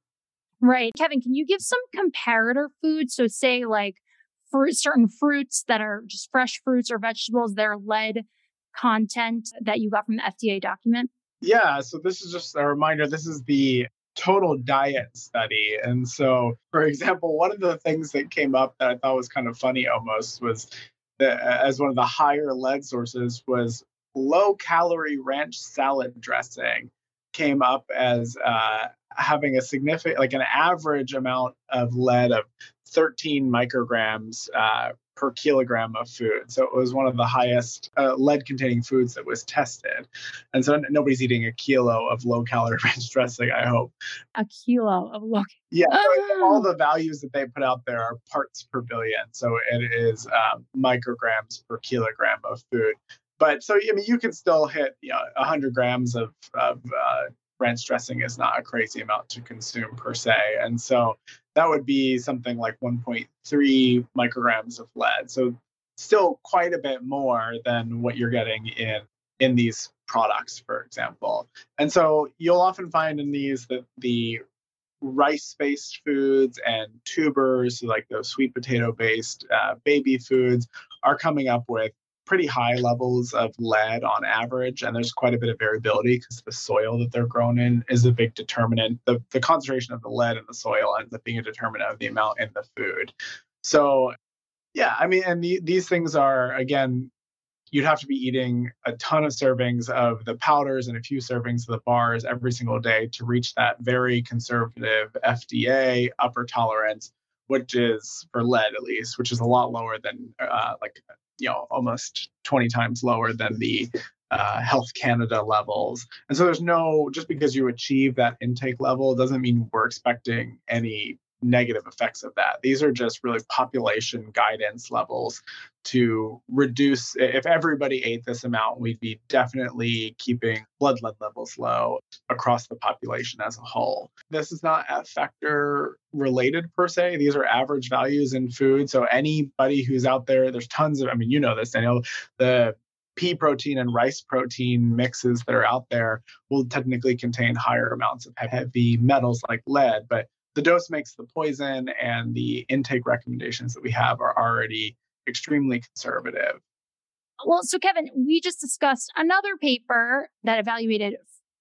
Right. Kevin, can you give some comparator foods? So, say like for certain fruits that are just fresh fruits or vegetables, their lead content that you got from the FDA document? Yeah. So, this is just a reminder this is the total diet study. And so, for example, one of the things that came up that I thought was kind of funny almost was that as one of the higher lead sources was low calorie ranch salad dressing came up as uh, having a significant, like an average amount of lead of 13 micrograms uh, per kilogram of food. So it was one of the highest uh, lead containing foods that was tested. And so nobody's eating a kilo of low calorie ranch dressing, I hope. A kilo of low. Yeah, all the values that they put out there are parts per billion. So it is um, micrograms per kilogram of food but so I mean, you can still hit you know 100 grams of, of uh, ranch dressing is not a crazy amount to consume per se, and so that would be something like 1.3 micrograms of lead. So still quite a bit more than what you're getting in in these products, for example. And so you'll often find in these that the rice-based foods and tubers, like those sweet potato-based uh, baby foods, are coming up with pretty high levels of lead on average, and there's quite a bit of variability because the soil that they're grown in is a big determinant. The, the concentration of the lead in the soil ends up being a determinant of the amount in the food. So, yeah, I mean, and the, these things are, again, you'd have to be eating a ton of servings of the powders and a few servings of the bars every single day to reach that very conservative FDA upper tolerance which is for lead at least, which is a lot lower than uh, like you know almost 20 times lower than the uh, Health Canada levels. And so there's no, just because you achieve that intake level doesn't mean we're expecting any negative effects of that. These are just really population guidance levels to reduce. If everybody ate this amount, we'd be definitely keeping blood lead levels low across the population as a whole. This is not a factor related per se. These are average values in food. So anybody who's out there, there's tons of, I mean, you know this, Daniel, the pea protein and rice protein mixes that are out there will technically contain higher amounts of heavy metals like lead, but the dose makes the poison and the intake recommendations that we have are already extremely conservative. Well, so Kevin, we just discussed another paper that evaluated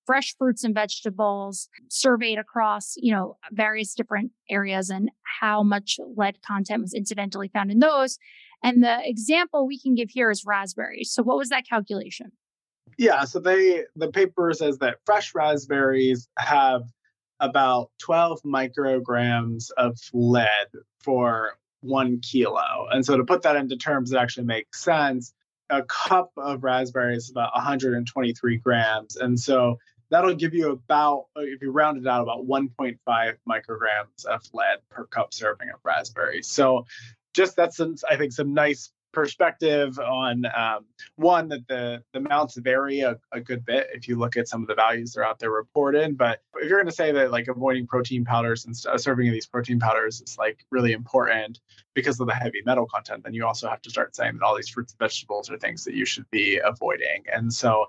fresh fruits and vegetables surveyed across, you know, various different areas and how much lead content was incidentally found in those. And the example we can give here is raspberries. So what was that calculation? Yeah, so they the paper says that fresh raspberries have about 12 micrograms of lead for one kilo. And so to put that into terms that actually makes sense, a cup of raspberries is about 123 grams. And so that'll give you about, if you round it out, about 1.5 micrograms of lead per cup serving of raspberries. So just that's some, I think, some nice perspective on um, one that the the amounts vary a, a, good bit if you look at some of the values that are out there reported but if you're going to say that like avoiding protein powders and st- serving of these protein powders is like really important because of the heavy metal content then you also have to start saying that all these fruits and vegetables are things that you should be avoiding. And so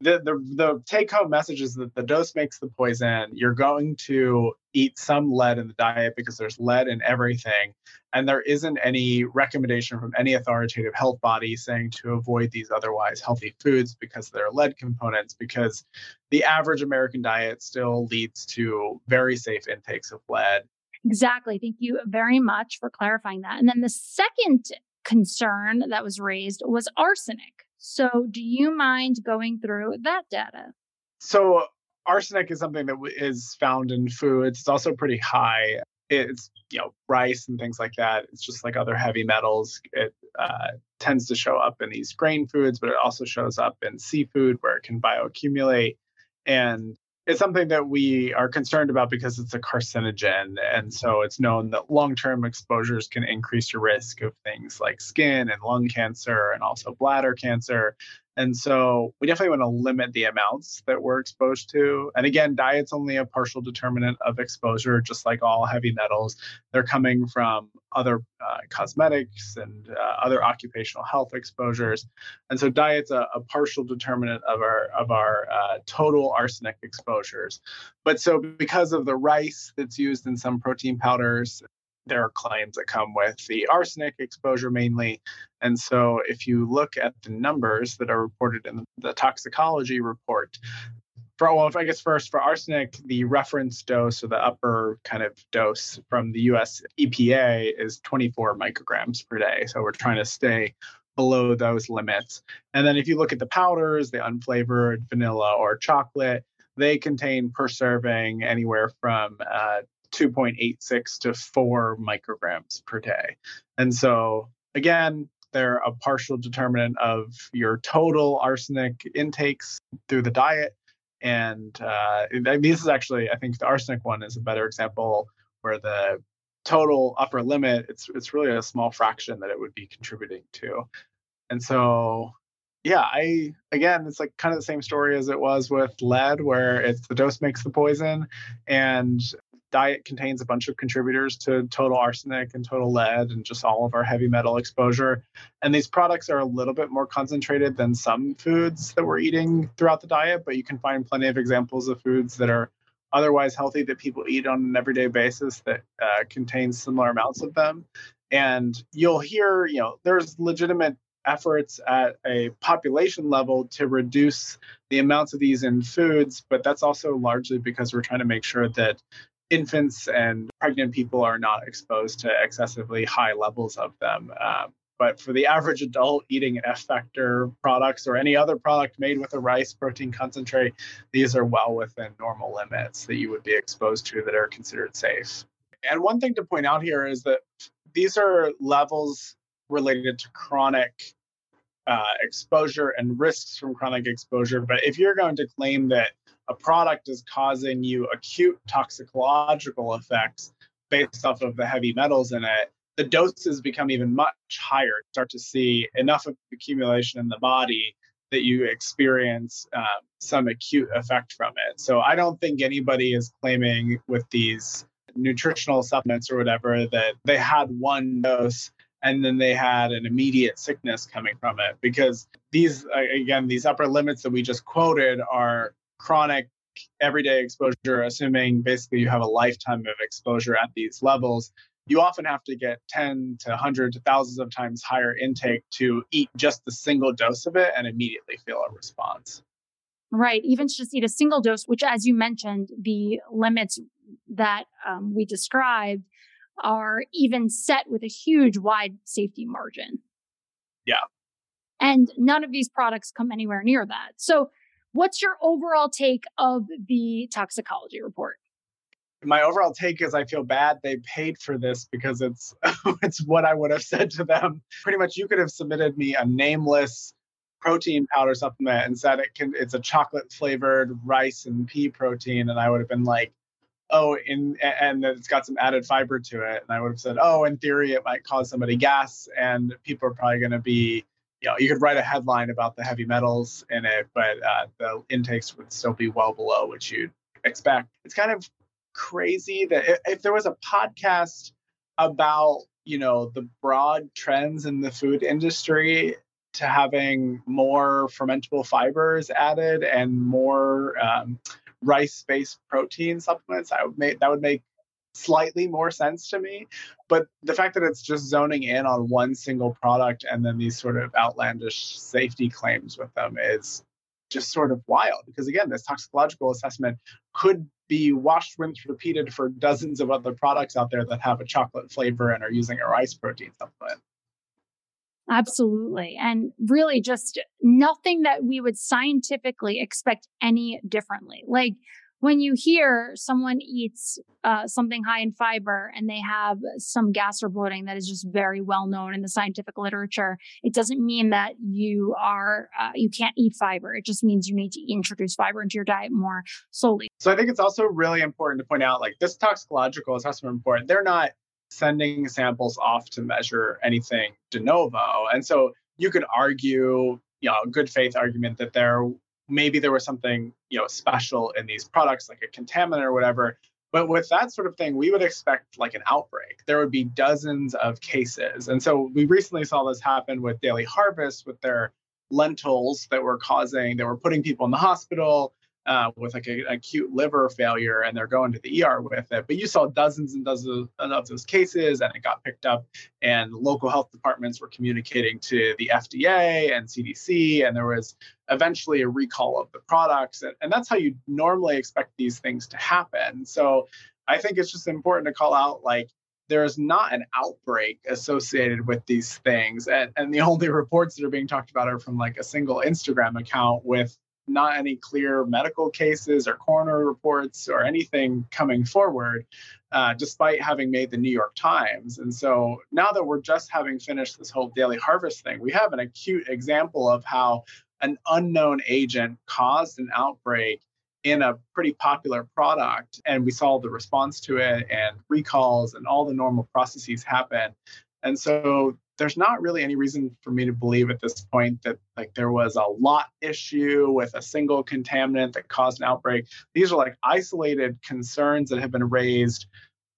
the, the the take home message is that the dose makes the poison. You're going to eat some lead in the diet because there's lead in everything. And there isn't any recommendation from any authoritative health body saying to avoid these otherwise healthy foods because they're lead components, because the average American diet still leads to very safe intakes of lead. Exactly. Thank you very much for clarifying that. And then the second concern that was raised was arsenic. So, do you mind going through that data? So, arsenic is something that is found in foods. It's also pretty high. It's you know rice and things like that. It's just like other heavy metals. It uh, tends to show up in these grain foods, but it also shows up in seafood where it can bioaccumulate. And it's something that we are concerned about because it's a carcinogen. And so it's known that long term exposures can increase your risk of things like skin and lung cancer and also bladder cancer. And so we definitely want to limit the amounts that we're exposed to. And again, diet's only a partial determinant of exposure, just like all heavy metals. They're coming from other uh, cosmetics and uh, other occupational health exposures. And so diet's a, a partial determinant of our of our uh, total arsenic exposures. But so because of the rice that's used in some protein powders, there are claims that come with the arsenic exposure mainly. And so, if you look at the numbers that are reported in the toxicology report, for well, if I guess first for arsenic, the reference dose or the upper kind of dose from the US EPA is 24 micrograms per day. So we're trying to stay below those limits. And then if you look at the powders, the unflavored vanilla or chocolate, they contain per serving anywhere from uh, 2.86 to 4 micrograms per day. And so, again, they're a partial determinant of your total arsenic intakes through the diet. And uh, this is actually, I think the arsenic one is a better example where the total upper limit, it's, it's really a small fraction that it would be contributing to. And so, yeah, I again, it's like kind of the same story as it was with lead, where it's the dose makes the poison, and diet contains a bunch of contributors to total arsenic and total lead and just all of our heavy metal exposure. And these products are a little bit more concentrated than some foods that we're eating throughout the diet, but you can find plenty of examples of foods that are otherwise healthy that people eat on an everyday basis that uh, contain similar amounts of them. And you'll hear, you know, there's legitimate efforts at a population level to reduce the amounts of these in foods, but that's also largely because we're trying to make sure that infants and pregnant people are not exposed to excessively high levels of them. Um, but for the average adult eating F factor products or any other product made with a rice protein concentrate, these are well within normal limits that you would be exposed to that are considered safe. And one thing to point out here is that these are levels related to chronic uh, exposure and risks from chronic exposure. But if you're going to claim that a product is causing you acute toxicological effects based off of the heavy metals in it, the doses become even much higher. Start to see enough of accumulation in the body that you experience uh, some acute effect from it. So I don't think anybody is claiming with these nutritional supplements or whatever that they had one dose and then they had an immediate sickness coming from it because these again these upper limits that we just quoted are chronic everyday exposure assuming basically you have a lifetime of exposure at these levels you often have to get 10 to 100 to thousands of times higher intake to eat just the single dose of it and immediately feel a response right even just eat a single dose which as you mentioned the limits that um, we described are even set with a huge wide safety margin. Yeah. And none of these products come anywhere near that. So, what's your overall take of the toxicology report? My overall take is I feel bad they paid for this because it's it's what I would have said to them. Pretty much you could have submitted me a nameless protein powder supplement and said it can it's a chocolate flavored rice and pea protein and I would have been like oh, in and it's got some added fiber to it. And I would have said, oh, in theory, it might cause somebody gas, and people are probably going to be, you know, you could write a headline about the heavy metals in it, but uh, the intakes would still be well below what you'd expect. It's kind of crazy that if, if there was a podcast about, you know, the broad trends in the food industry to having more fermentable fibers added and more um, rice-based protein supplements, I would make that would make slightly more sense to me. But the fact that it's just zoning in on one single product and then these sort of outlandish safety claims with them is just sort of wild. Because again, this toxicological assessment could be washed, rinsed, repeated for dozens of other products out there that have a chocolate flavor and are using a rice protein supplement. Absolutely. And really just nothing that we would scientifically expect any differently. Like when you hear someone eats uh, something high in fiber and they have some gas or bloating that is just very well known in the scientific literature, it doesn't mean that you are uh, you can't eat fiber. It just means you need to introduce fiber into your diet more slowly. So I think it's also really important to point out, like this toxicological assessment report, they're not sending samples off to measure anything de novo. And so you could argue, you know, good faith argument that there maybe there was something, you know, special in these products, like a contaminant or whatever. But with that sort of thing, we would expect like an outbreak. There would be dozens of cases. And so we recently saw this happen with Daily Harvest with their lentils that were causing, they were putting people in the hospital uh, with like an acute liver failure and they're going to the ER with it. But you saw dozens and dozens of those cases and it got picked up, and local health departments were communicating to the FDA and CDC, and there was eventually a recall of the products. And, and that's how you normally expect these things to happen. So I think it's just important to call out like, there is not an outbreak associated with these things. And, and the only reports that are being talked about are from like a single Instagram account with not any clear medical cases or coroner reports or anything coming forward, uh, despite having made the New York Times. And so now that we're just having finished this whole daily harvest thing, we have an acute example of how an unknown agent caused an outbreak in a pretty popular product. And we saw the response to it and recalls and all the normal processes happen. And so there's not really any reason for me to believe at this point that like there was a lot issue with a single contaminant that caused an outbreak. These are like isolated concerns that have been raised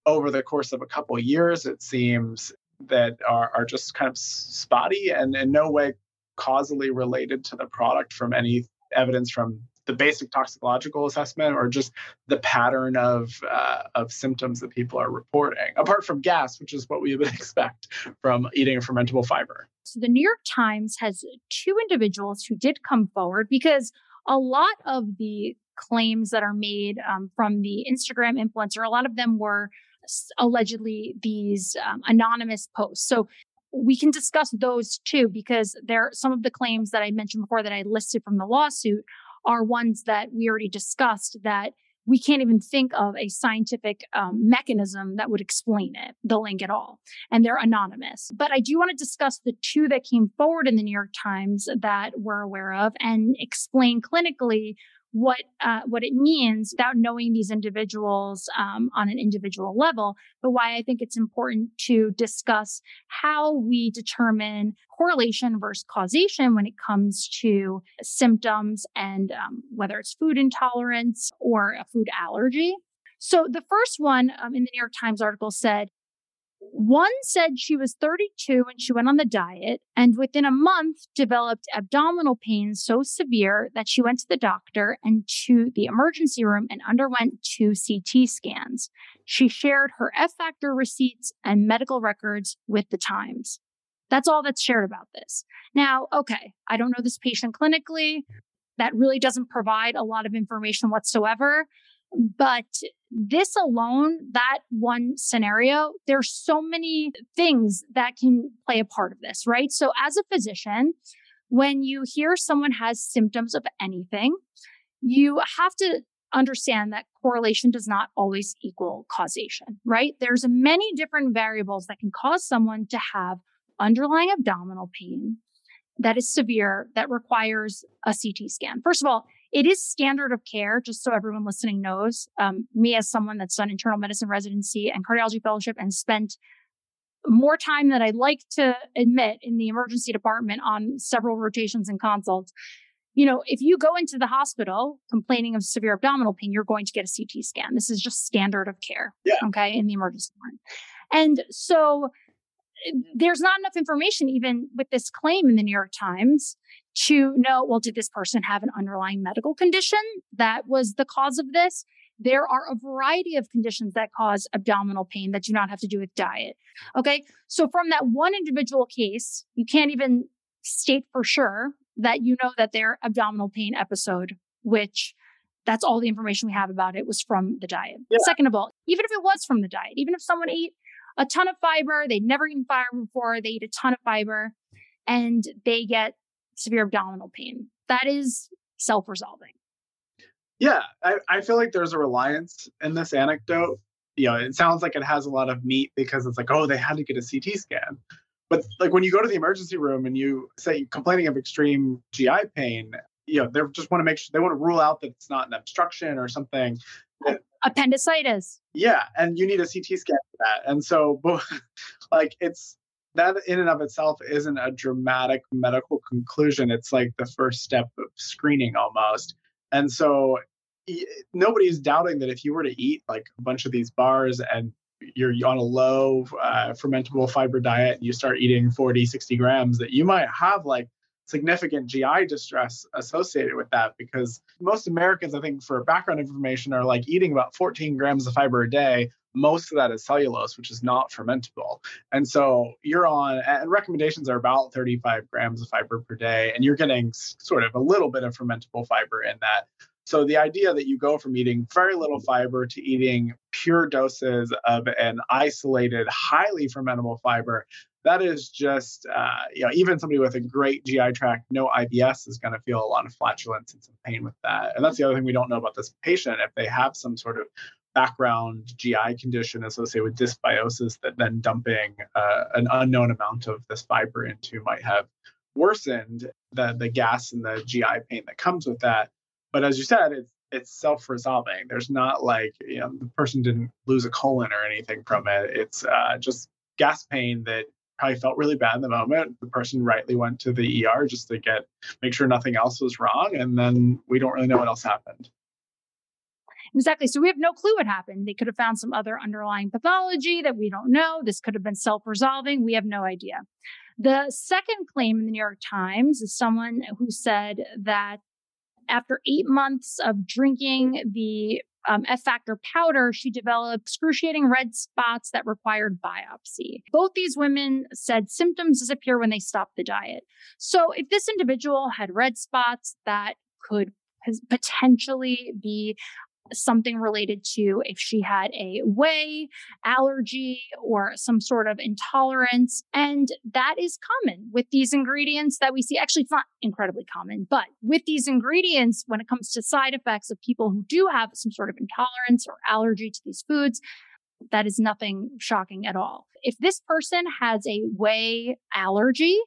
over the course of a couple years, it seems, that are, are just kind of spotty and in no way causally related to the product from any evidence from the basic toxicological assessment or just the pattern of uh, of symptoms that people are reporting apart from gas which is what we would expect from eating a fermentable fiber? So the new york times has two individuals who did come forward because a lot of the claims that are made um, from the instagram influencer a lot of them were allegedly these um, anonymous posts. So we can discuss those too because there are some of the claims that I mentioned before that I listed from the lawsuit are ones that we already discussed that we can't even think of a scientific um, mechanism that would explain it, the link at all. And they're anonymous. But I do want to discuss the two that came forward in the New York Times that we're aware of and explain clinically what uh, what it means without knowing these individuals um, on an individual level, but why I think it's important to discuss how we determine correlation versus causation when it comes to symptoms and um, whether it's food intolerance or a food allergy. So the first one um, in the New York Times article said one said she was 32 when she went on the diet and within a month developed abdominal pain so severe that she went to the doctor and to the emergency room and underwent two CT scans. She shared her F factor receipts and medical records with the Times. That's all that's shared about this. Now, okay, I don't know this patient clinically. That really doesn't provide a lot of information whatsoever. But this alone, that one scenario, there's so many things that can play a part of this, right? So as a physician, when you hear someone has symptoms of anything, you have to understand that correlation does not always equal causation, right? There's many different variables that can cause someone to have underlying abdominal pain that is severe that requires a CT scan. First of all, it is standard of care, just so everyone listening knows. Um, me, as someone that's done internal medicine residency and cardiology fellowship and spent more time than I'd like to admit in the emergency department on several rotations and consults. You know, if you go into the hospital complaining of severe abdominal pain, you're going to get a CT scan. This is just standard of care. Yeah. Okay. In the emergency department. And so Eh, there's not enough information even with this claim in the New York Times to know, well, did this person have an underlying medical condition that was the cause of this? There are a variety of conditions that cause abdominal pain that do not have to do with diet. Okay. So from that one individual case, you can't even state for sure that you know that their abdominal pain episode, which that's all the information we have about it was from the diet. Yeah. Second of all, even if it was from the diet, even if someone ate a ton of fiber, they'd never eaten fiber before, they eat a ton of fiber and they get severe abdominal pain. That is self resolving. Yeah, I, I feel like there's a reliance in this anecdote. You know, it sounds like it has a lot of meat because it's like, oh, they had to get a CT scan. But like when you go to the emergency room and you say complaining of extreme GI pain, you know, they just want to make sure they want to rule out that it's not an obstruction or something. Appendicitis. Yeah, and you need a CT scan for that. And so, like, it's that in and of itself isn't a dramatic medical conclusion. It's like the first step of screening almost. And so nobody's doubting that if you were to eat like a bunch of these bars and you're on a low uh, fermentable fiber diet and you start eating 40 60 grams that you might have like significant GI distress associated with that because most Americans, I think, for background information, are like eating about 14 grams of fiber a day. Most of that is cellulose, which is not fermentable. And so you're on, and recommendations are about 35 grams of fiber per day, and you're getting sort of a little bit of fermentable fiber in that. So the idea that you go from eating very little fiber to eating pure doses of an isolated, highly fermentable fiber that is just, uh, you know, even somebody with a great GI tract, no IBS is going to feel a lot of flatulence and some pain with that. And that's the other thing we don't know about this patient. If they have some sort of background GI condition associated with dysbiosis, that then dumping uh, an unknown amount of this fiber into might have worsened the, the gas and the GI pain that comes with that. But as you said, it's it's self-resolving. There's not like you know the person didn't lose a colon or anything from it. It's uh, just gas pain that probably felt really bad in the moment. The person rightly went to the ER just to get make sure nothing else was wrong, and then we don't really know what else happened. Exactly. So we have no clue what happened. They could have found some other underlying pathology that we don't know. This could have been self-resolving. We have no idea. The second claim in the New York Times is someone who said that after eight months of drinking the um, F factor powder, she developed excruciating red spots that required biopsy. Both these women said symptoms disappear when they stop the diet. So if this individual had red spots that could potentially be something related to if she had a whey allergy or some sort of intolerance. And that is common with these ingredients that we see. Actually, it's not incredibly common, but with these ingredients, when it comes to side effects of people who do have some sort of intolerance or allergy to these foods, that is nothing shocking at all. If this person has a whey allergy,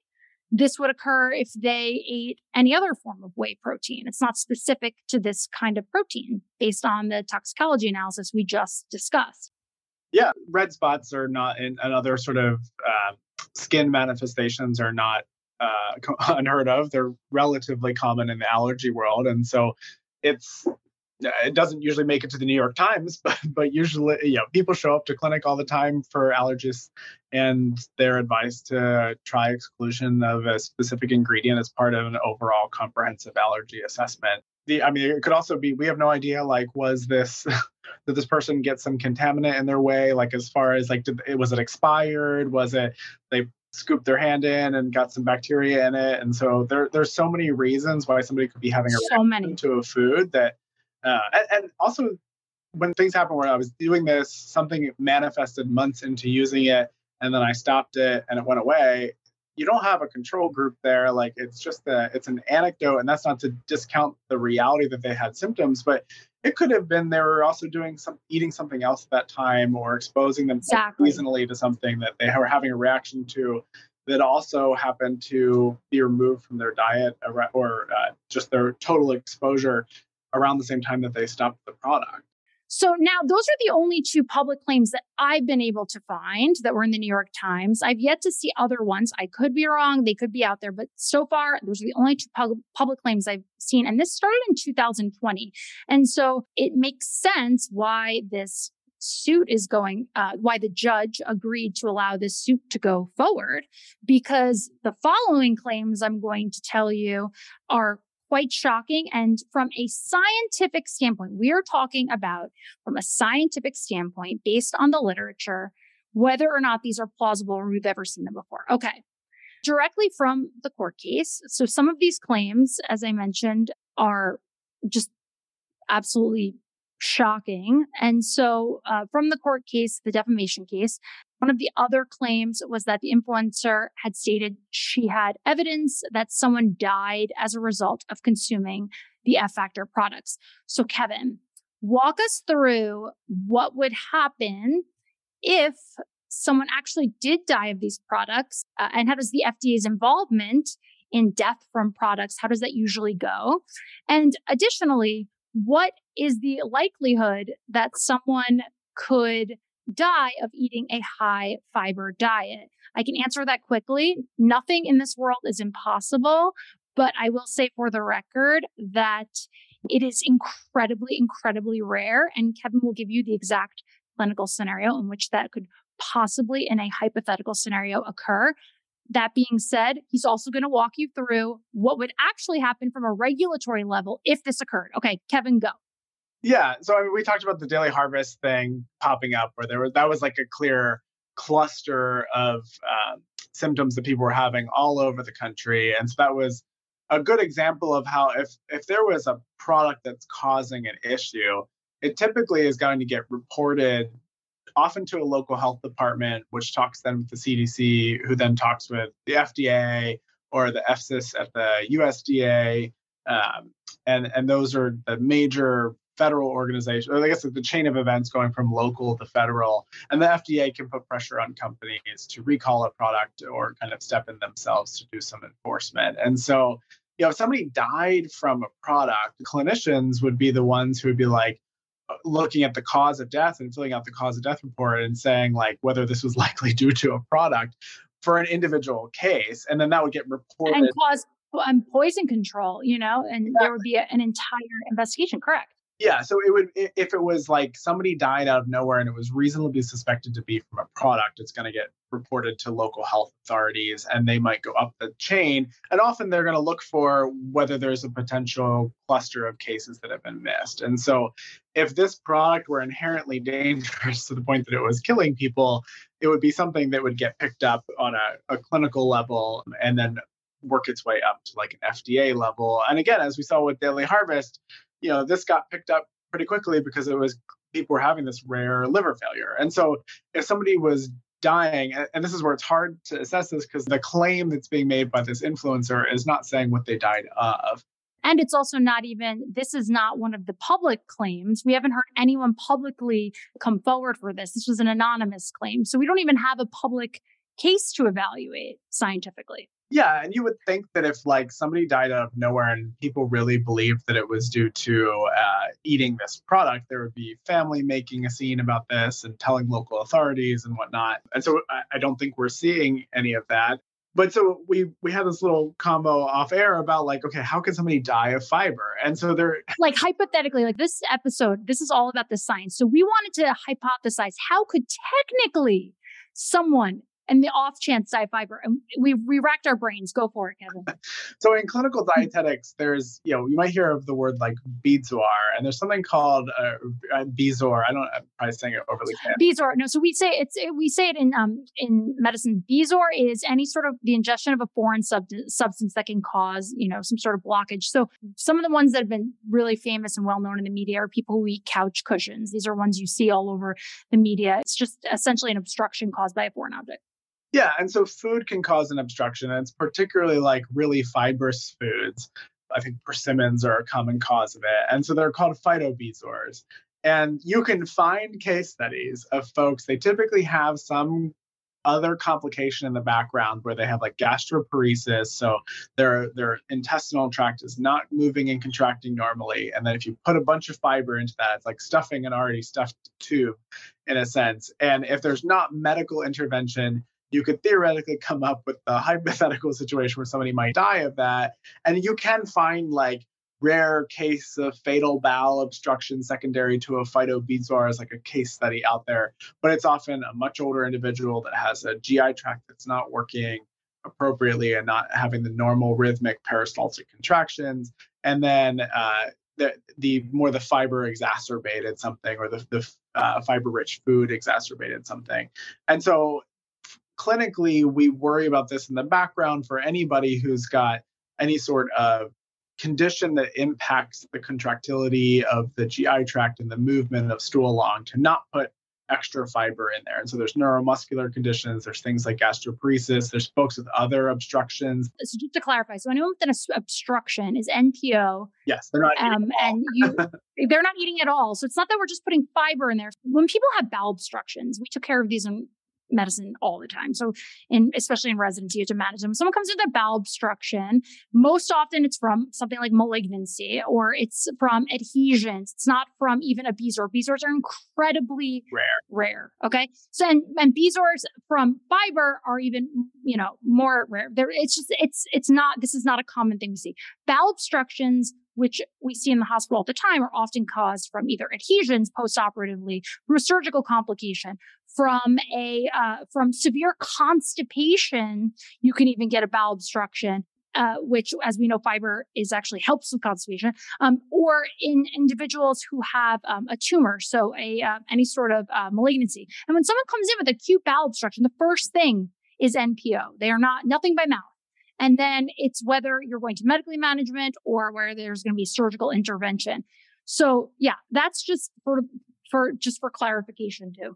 this would occur if they ate any other form of whey protein. It's not specific to this kind of protein based on the toxicology analysis we just discussed. Yeah, red spots are not, and other sort of uh, skin manifestations are not uh, unheard of. They're relatively common in the allergy world. And so it's Uh, it doesn't usually make it to the New York Times, but but usually, you know, people show up to clinic all the time for allergists, and their advice to try exclusion of a specific ingredient as part of an overall comprehensive allergy assessment. The, I mean, it could also be we have no idea. Like, was this did this person get some contaminant in their whey? Like, as far as like, did it was it expired? Was it they scooped their hand in and got some bacteria in it? And so there there's so many reasons why somebody could be having a so many to a food that uh, and, and also, when things happen where I was doing this, something manifested months into using it, and then I stopped it and it went away. You don't have a control group there. Like it's just a, it's an anecdote, and that's not to discount the reality that they had symptoms, but it could have been they were also doing some eating something else at that time or exposing themselves exactly. seasonally to something that they were having a reaction to that also happened to be removed from their diet or uh, just their total exposure around the same time that they stopped the product. So now those are the only two public claims that I've been able to find that were in the New York Times. I've yet to see other ones. I could be wrong. They could be out there, but so far those are the only two pub- public claims I've seen. And this started in 2020. And so it makes sense why this suit is going, uh, why the judge agreed to allow this suit to go forward, because the following claims I'm going to tell you are quite shocking. And from a scientific standpoint, we are talking about from a scientific standpoint, based on the literature, whether or not these are plausible or we've ever seen them before. Okay. Directly from the court case. So some of these claims, as I mentioned, are just absolutely shocking. And so, uh, from the court case, the defamation case, one of the other claims was that the influencer had stated she had evidence that someone died as a result of consuming the F Factor products. So, Kevin, walk us through what would happen if someone actually did die of these products uh, and how does the FDA's involvement in death from products how does that usually go and additionally what is the likelihood that someone could die of eating a high fiber diet? I can answer that quickly. Nothing in this world is impossible, but I will say for the record that it is incredibly, incredibly rare. And Kevin will give you the exact clinical scenario in which that could possibly, in a hypothetical scenario, occur. That being said, he's also going to walk you through what would actually happen from a regulatory level if this occurred. Okay, Kevin, go. Yeah. So I mean, we talked about the Daily Harvest thing popping up, where there was that was like a clear cluster of um, symptoms that people were having all over the country, and so that was a good example of how if if there was a product that's causing an issue, it typically is going to get reported often to a local health department, which talks then with the CDC, who then talks with the FDA or the FSIS at the USDA. Um, and, and those are the major federal organization, or I guess the chain of events going from local to federal. And the FDA can put pressure on companies to recall a product or kind of step in themselves to do some enforcement. And so, you know, if somebody died from a product, clinicians would be the ones who would be like, looking at the cause of death and filling out the cause of death report and saying like whether this was likely due to a product for an individual case and then that would get reported and cause um, poison control you know and exactly. there would be a, an entire investigation correct yeah, so it would if it was like somebody died out of nowhere and it was reasonably suspected to be from a product, it's going to get reported to local health authorities and they might go up the chain and often they're going to look for whether there's a potential cluster of cases that have been missed. And so if this product were inherently dangerous to the point that it was killing people, it would be something that would get picked up on a, a clinical level and then work its way up to like an FDA level. And again, as we saw with Daily Harvest, you know, this got picked up pretty quickly because it was people were having this rare liver failure. And so if somebody was dying, and this is where it's hard to assess this because the claim that's being made by this influencer is not saying what they died of. And it's also not even, this is not one of the public claims. We haven't heard anyone publicly come forward for this. This was an anonymous claim. So we don't even have a public case to evaluate scientifically. Yeah, and you would think that if like somebody died out of nowhere and people really believed that it was due to uh, eating this product, there would be family making a scene about this and telling local authorities and whatnot. And so I, I don't think we're seeing any of that. But so we we had this little combo off air about like, okay, how can somebody die of fiber? And so they're like hypothetically, like this episode, this is all about the science. So we wanted to hypothesize how could technically someone and the off chance diet fiber. And we we racked our brains. Go for it, Kevin. so in clinical dietetics, there's you know you might hear of the word like Bezoar, and there's something called uh, uh Bezor. I don't. I'm probably saying it overly. Bezor. No, so we say it's it, we say it in um in medicine. Bezoar is any sort of the ingestion of a foreign sub- substance that can cause you know some sort of blockage. So some of the ones that have been really famous and well known in the media are people who eat couch cushions. These are ones you see all over the media. It's just essentially an obstruction caused by a foreign object. Yeah, and so food can cause an obstruction, and it's particularly like really fibrous foods. I think persimmons are a common cause of it. And so they're called phytobezoars. And you can find case studies of folks, they typically have some other complication in the background where they have like gastroparesis so their their intestinal tract is not moving and contracting normally and then if you put a bunch of fiber into that it's like stuffing an already stuffed tube in a sense and if there's not medical intervention you could theoretically come up with a hypothetical situation where somebody might die of that. And you can find like rare case of fatal bowel obstruction secondary to a phytobezoar as like a case study out there. But it's often a much older individual that has a GI tract that's not working appropriately and not having the normal rhythmic peristaltic contractions. And then uh, the, the more the fiber exacerbated something or the, the uh, fiber rich food exacerbated something. And so clinically, we worry about this in the background for anybody who's got any sort of condition that impacts the contractility of the GI tract and the movement of stool along to not put extra fiber in there. And so there's neuromuscular conditions, there's things like gastroparesis, there's folks with other obstructions. So just to clarify, so anyone with an obstruction is NPO. Yes, they're not um, and you they're not eating at all. So it's not that we're just putting fiber in there. When people have bowel obstructions, we took care of these in medicine all the time. So, in especially in residency, you have to manage them. When someone comes into bowel obstruction, most often it's from something like malignancy or it's from adhesions. It's not from even a Bezoar. Bezoars are incredibly rare. Rare. Okay. So, and, and Bezoars from fiber are even, you know, more rare. There, it's just, it's, it's not, this is not a common thing we see. Bowel obstructions which we see in the hospital all the time, are often caused from either adhesions postoperatively, from a surgical complication, from a uh, from severe constipation. You can even get a bowel obstruction. Uh, which, as we know, fiber is actually helps with constipation, um, or in individuals who have um, a tumor, so a uh, any sort of uh, malignancy. And when someone comes in with acute bowel obstruction, the first thing is NPO. They are not nothing by mouth. And then it's whether you're going to medically management or where there's going to be surgical intervention. So yeah, that's just for for just for clarification too.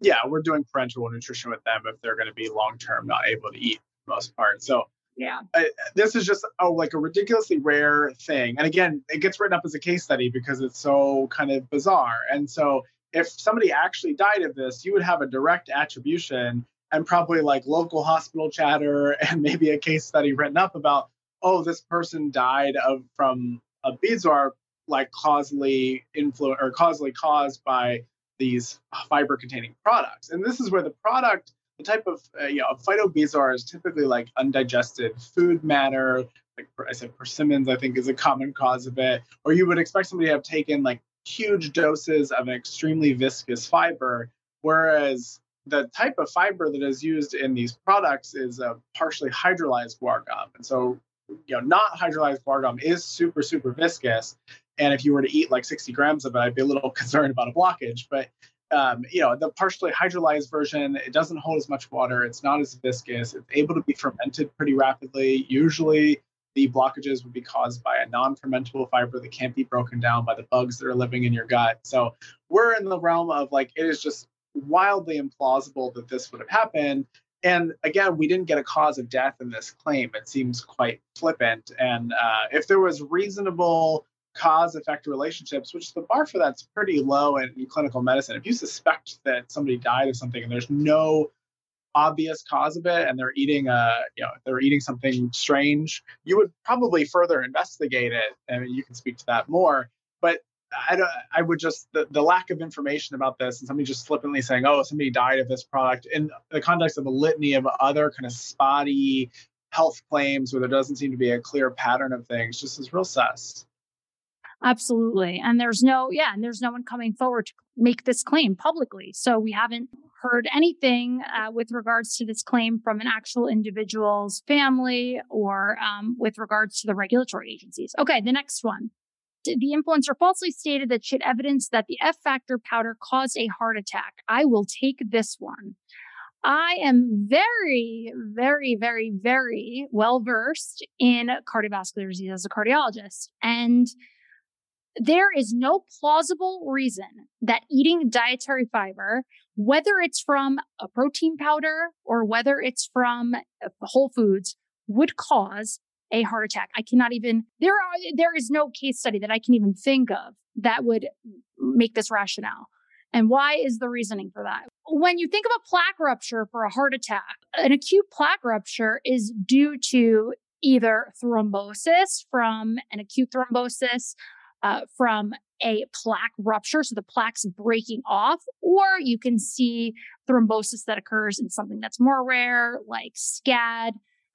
Yeah, we're doing parenteral nutrition with them if they're going to be long term not able to eat most part. So yeah, uh, this is just oh like a ridiculously rare thing. And again, it gets written up as a case study because it's so kind of bizarre. And so if somebody actually died of this, you would have a direct attribution and probably like local hospital chatter and maybe a case study written up about oh this person died of from a Bezoar like causally influ or causally caused by these fiber containing products. And this is where the product the type of uh, you know phytobezoar is typically like undigested food matter. Like i said persimmons i think is a common cause of it. Or you would expect somebody to have taken like huge doses of an extremely viscous fiber whereas the type of fiber that is used in these products is a partially hydrolyzed guar gum. And so, you know, not hydrolyzed guar gum is super, super viscous. And if you were to eat like 60 grams of it, I'd be a little concerned about a blockage. But, um, you know, the partially hydrolyzed version, it doesn't hold as much water. It's not as viscous. It's able to be fermented pretty rapidly. Usually, the blockages would be caused by a non fermentable fiber that can't be broken down by the bugs that are living in your gut. So we're in the realm of like, it is just wildly implausible that this would have happened. And again, we didn't get a cause of death in this claim. It seems quite flippant. And uh, if there was reasonable cause effect relationships, which the bar for that's pretty low in, in clinical medicine, if you suspect that somebody died of something and there's no obvious cause of it and they're eating a you know they're eating something strange you would probably further investigate it I and you can speak to that more but I, I would just the, the lack of information about this and somebody just flippantly saying oh somebody died of this product in the context of a litany of other kind of spotty health claims where there doesn't seem to be a clear pattern of things just is real sus absolutely and there's no yeah and there's no one coming forward to make this claim publicly so we haven't heard anything uh, with regards to this claim from an actual individual's family or um, with regards to the regulatory agencies. Okay, the next one. The influencer falsely stated that she had evidence that the F factor powder caused a heart attack. I will take this one. I am very, very, very, very well versed in cardiovascular disease as a cardiologist. And there is no plausible reason that eating dietary fiber whether it's from a protein powder or whether it's from uh, Whole Foods, would cause a heart attack. I cannot even there are there is no case study that I can even think of that would make this rationale. And why is the reasoning for that? When you think of a plaque rupture for a heart attack, an acute plaque rupture is due to either thrombosis from an acute thrombosis uh, from a plaque rupture, so the plaque's breaking off, or you can see thrombosis that occurs in something that's more rare, like SCAD.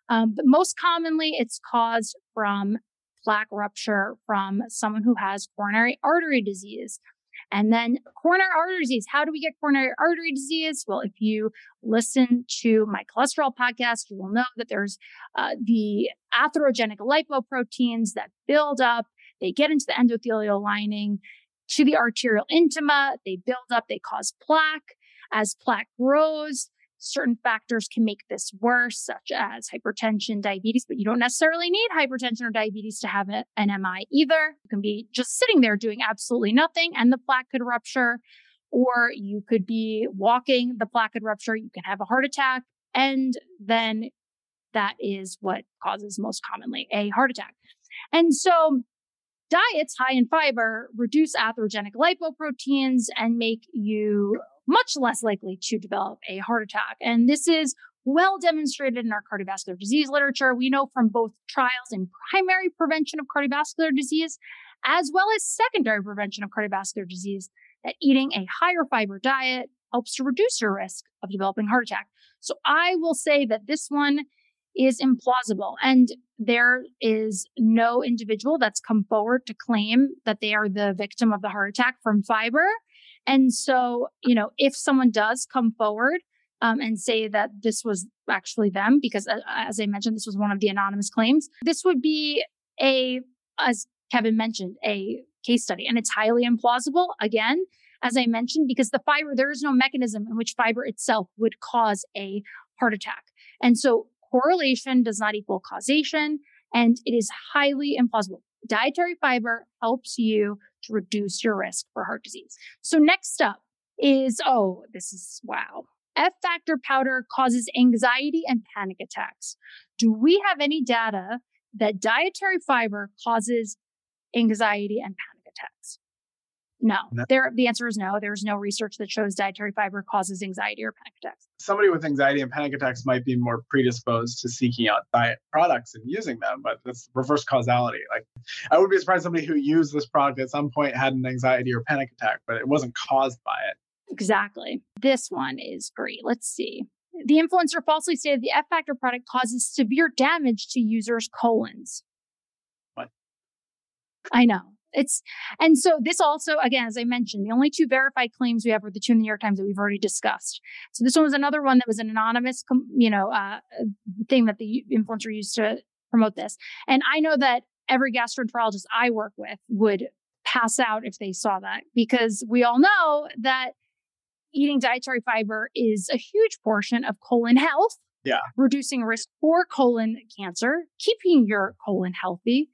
Um, but most commonly, it's caused from plaque rupture from someone who has coronary artery disease. And then coronary artery disease. How do we get coronary artery disease? Well, if you listen to my cholesterol podcast, you will know that there's uh, the atherogenic lipoproteins that build up they get into the endothelial lining to the arterial intima. They build up, they cause plaque. As plaque grows, certain factors can make this worse, such as hypertension, diabetes, but you don't necessarily need hypertension or diabetes to have an MI either. You can be just sitting there doing absolutely nothing and the plaque could rupture, or you could be walking, the plaque could rupture, you can have a heart attack, and then that is what causes most commonly a heart attack. And so Diets high in fiber reduce atherogenic lipoproteins and make you much less likely to develop a heart attack. And this is well demonstrated in our cardiovascular disease literature. We know from both trials in primary prevention of cardiovascular disease as well as secondary prevention of cardiovascular disease that eating a higher fiber diet helps to reduce your risk of developing heart attack. So I will say that this one is implausible. And there is no individual that's come forward to claim that they are the victim of the heart attack from fiber. And so, you know, if someone does come forward um, and say that this was actually them, because uh, as I mentioned, this was one of the anonymous claims, this would be a, as Kevin mentioned, a case study. And it's highly implausible, again, as I mentioned, because the fiber, there is no mechanism in which fiber itself would cause a heart attack. And so correlation does not equal causation, and it is highly implausible. Dietary fiber helps you to reduce your risk for heart disease. So, next up is oh, this is wow. F factor powder causes anxiety and panic attacks. Do we have any data that dietary fiber causes anxiety and panic attacks? No. no. There, the answer is no. There's no research that shows dietary fiber causes anxiety or panic attacks. Somebody with anxiety and panic attacks might be more predisposed to seeking out diet products and using them, but that's reverse causality. Like, I would be surprised somebody who used this product at some point had an anxiety or panic attack, but it wasn't caused by it. Exactly. This one is great. Let's see. The influencer falsely stated the F Factor product causes severe damage to users' colons. What? I know. It's and so this also again, as I mentioned, the only two verified claims we have are the two in the New York Times that we've already discussed. So this one was another one that was an anonymous, you know, uh, thing that the influencer used to promote this. And I know that every gastroenterologist I work with would pass out if they saw that because we all know that eating dietary fiber is a huge portion of colon health Yeah. reducing risk for colon cancer, keeping your colon healthy.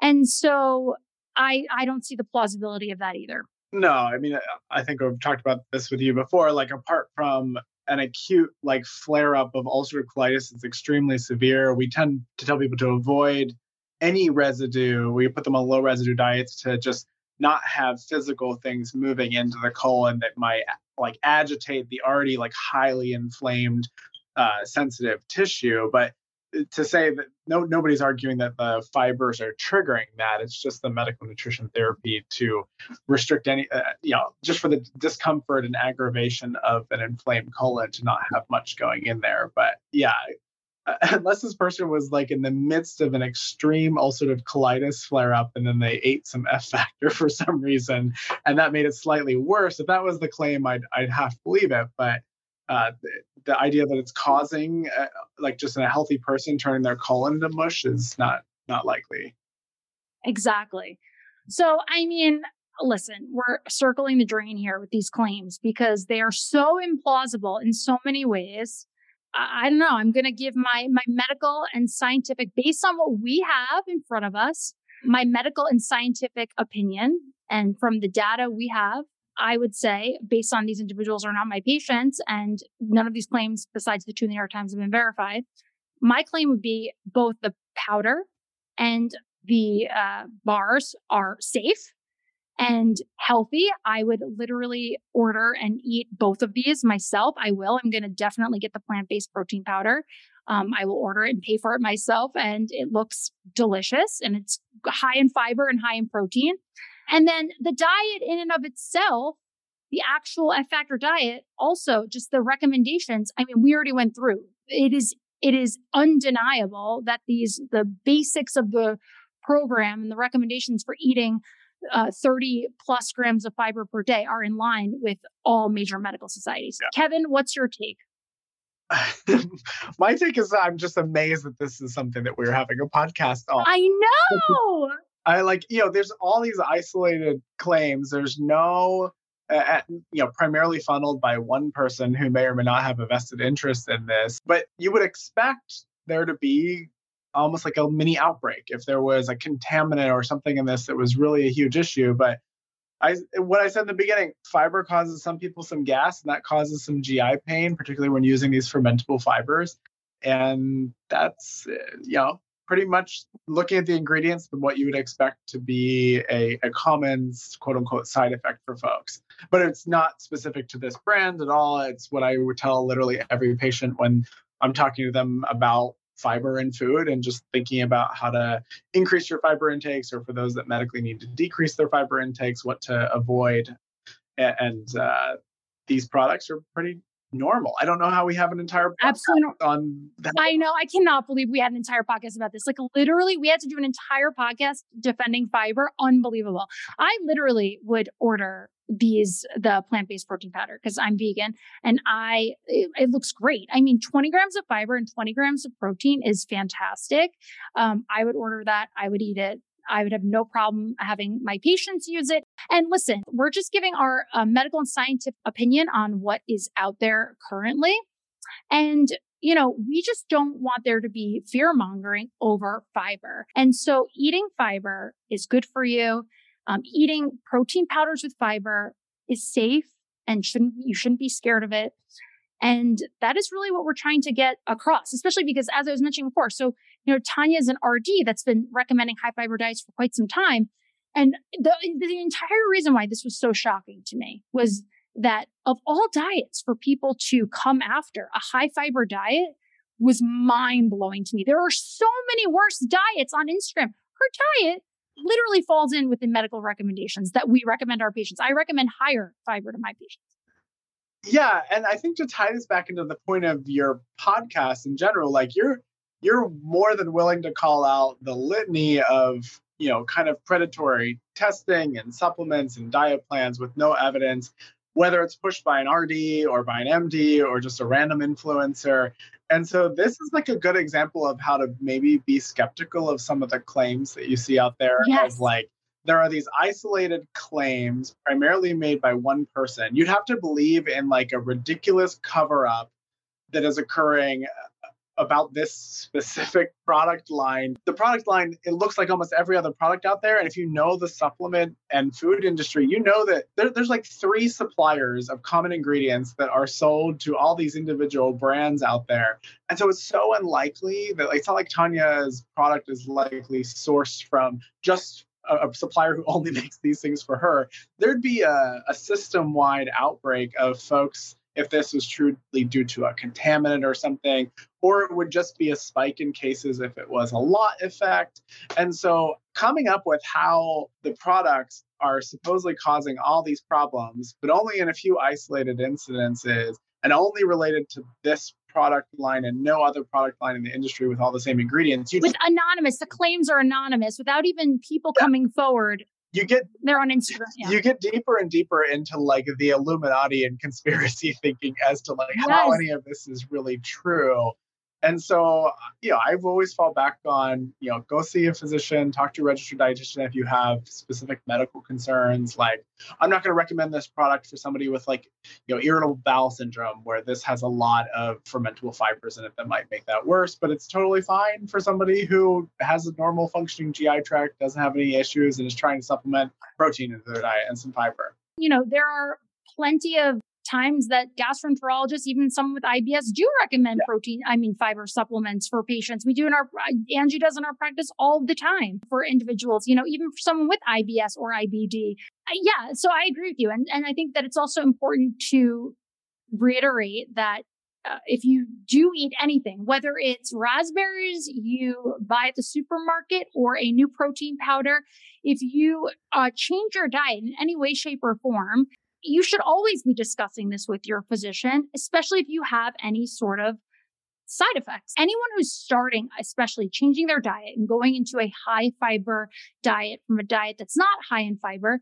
And so I I don't see the plausibility of that either. No, I mean, I think I've talked about this with you before. Like, apart from an acute like flare up of ulcerative colitis, it's extremely severe. We tend to tell people to avoid any residue. We put them on low residue diets to just not have physical things moving into the colon that might like agitate the already like highly inflamed uh, sensitive tissue. But to say that no nobody's arguing that the fibers are triggering that it's just the medical nutrition therapy to restrict any uh, you know just for the discomfort and aggravation of an inflamed colon to not have much going in there but yeah unless this person was like in the midst of an extreme ulcerative colitis flare up and then they ate some F factor for some reason and that made it slightly worse, if that was the claim, I'd, I'd have to believe it. But uh, the, idea that it's causing uh, like just in a healthy person turning their colon to mush is not not likely. Exactly. So I mean, listen, we're circling the drain here with these claims because they are so implausible in so many ways. I, I don't know. I'm going to give my my medical and scientific based on what we have in front of us, my medical and scientific opinion and from the data we have I would say, based on these individuals are not my patients, and none of these claims, besides the two in the New York Times, have been verified. My claim would be both the powder and the uh, bars are safe and healthy. I would literally order and eat both of these myself. I will. I'm going to definitely get the plant based protein powder. Um, I will order it and pay for it myself, and it looks delicious and it's high in fiber and high in protein. And then the diet in and of itself, the actual F factor diet, also just the recommendations. I mean, we already went through. It is it is undeniable that these the basics of the program and the recommendations for eating uh, 30 plus grams of fiber per day are in line with all major medical societies. Yeah. Kevin, what's your take? My take is I'm just amazed that this is something that we're having a podcast on. I know. I like, you know, there's all these isolated claims. There's no, uh, you know, primarily funneled by one person who may or may not have a vested interest in this. But you would expect there to be almost like a mini outbreak if there was a contaminant or something in this that was really a huge issue. But I, what I said in the beginning, fiber causes some people some gas, and that causes some GI pain, particularly when using these fermentable fibers. And that's, you know, pretty much looking at the ingredients what you would expect to be a, a common quote unquote side effect for folks. But it's not specific to this brand at all. It's what I would tell literally every patient when I'm talking to them about fiber in food and just thinking about how to increase your fiber intakes or for those that medically need to decrease their fiber intakes, what to avoid. And uh, these products are pretty normal. I don't know how we have an entire absolutely on that. I know. I cannot believe we had an entire podcast about this. Like literally, we had to do an entire podcast defending fiber. Unbelievable. I literally would order these the plant-based protein powder because I'm vegan and I it, it, looks great. I mean, 20 grams of fiber and 20 grams of protein is fantastic. Um, I would order that. I would eat it. I would have no problem having my patients use it. And listen, we're just giving our uh, medical and scientific opinion on what is out there currently. And you know, we just don't want there to be fear mongering over fiber. And so eating fiber is good for you. Um, eating protein powders with fiber is safe and shouldn't, you shouldn't be scared of it. And that is really what we're trying to get across, especially because as I was mentioning before, so, you know, Tanya is an RD that's been recommending high fiber diets for quite some time. And the, the entire reason why this was so shocking to me was that of all diets for people to come after, a high fiber diet was mind blowing to me. There are so many worse diets on Instagram. Her diet literally falls in within medical recommendations that we recommend our patients. I recommend higher fiber to my patients. Yeah, and I think to tie this back into the point of your podcast in general, like you're you're more than willing to call out the litany of you know kind of predatory testing and supplements and diet plans with no evidence whether it's pushed by an RD or by an MD or just a random influencer. And so this is like a good example of how to maybe be skeptical of some of the claims that you see out there yes. of like there are these isolated claims primarily made by one person. You'd have to believe in like a ridiculous cover up that is occurring about this specific product line. The product line, it looks like almost every other product out there. And if you know the supplement and food industry, you know that there, there's like three suppliers of common ingredients that are sold to all these individual brands out there. And so it's so unlikely that like, it's not like Tanya's product is likely sourced from just a, supplier who only makes these things for her. There'd be a, a system wide outbreak of folks if this was truly due to a contaminant or something, or it would just be a spike in cases if it was a lot effect. And so coming up with how the products are supposedly causing all these problems, but only in a few isolated incidences and only related to this product line and no other product line in the industry with all the same ingredients. You with just, anonymous, the claims are anonymous without even people yeah. coming forward you get they're on Instagram. Yeah. You get deeper and deeper into like the Illuminati and conspiracy thinking as to like yes. how any of this is really true. And so, you know, I've always fall back on, you know, go see a physician, talk to a registered dietitian if you have specific medical concerns. Like, I'm not going to recommend this product for somebody with like, you know, irritable bowel syndrome, where this has a lot of fermentable fibers in it that might make that worse. But it's totally fine for somebody who has a normal functioning GI tract, doesn't have any issues, and is trying to supplement protein into their diet and some fiber. You know, there are plenty of times that gastroenterologists, even someone with IBS, do recommend yeah. protein, I mean, fiber supplements for patients. We do in our, Angie does in our practice all the time for individuals, you know, even for someone with IBS or IBD. yeah. So I agree with you. And, and I think that it's also important to reiterate that uh, if you do eat anything, whether it's raspberries you buy at the supermarket or a new protein powder, if you uh, change your diet in any way, shape, or form, you should always be discussing this with your physician, especially if you have any sort of side effects. Anyone who's starting, especially changing their diet and going into a high fiber diet from a diet that's not high in fiber,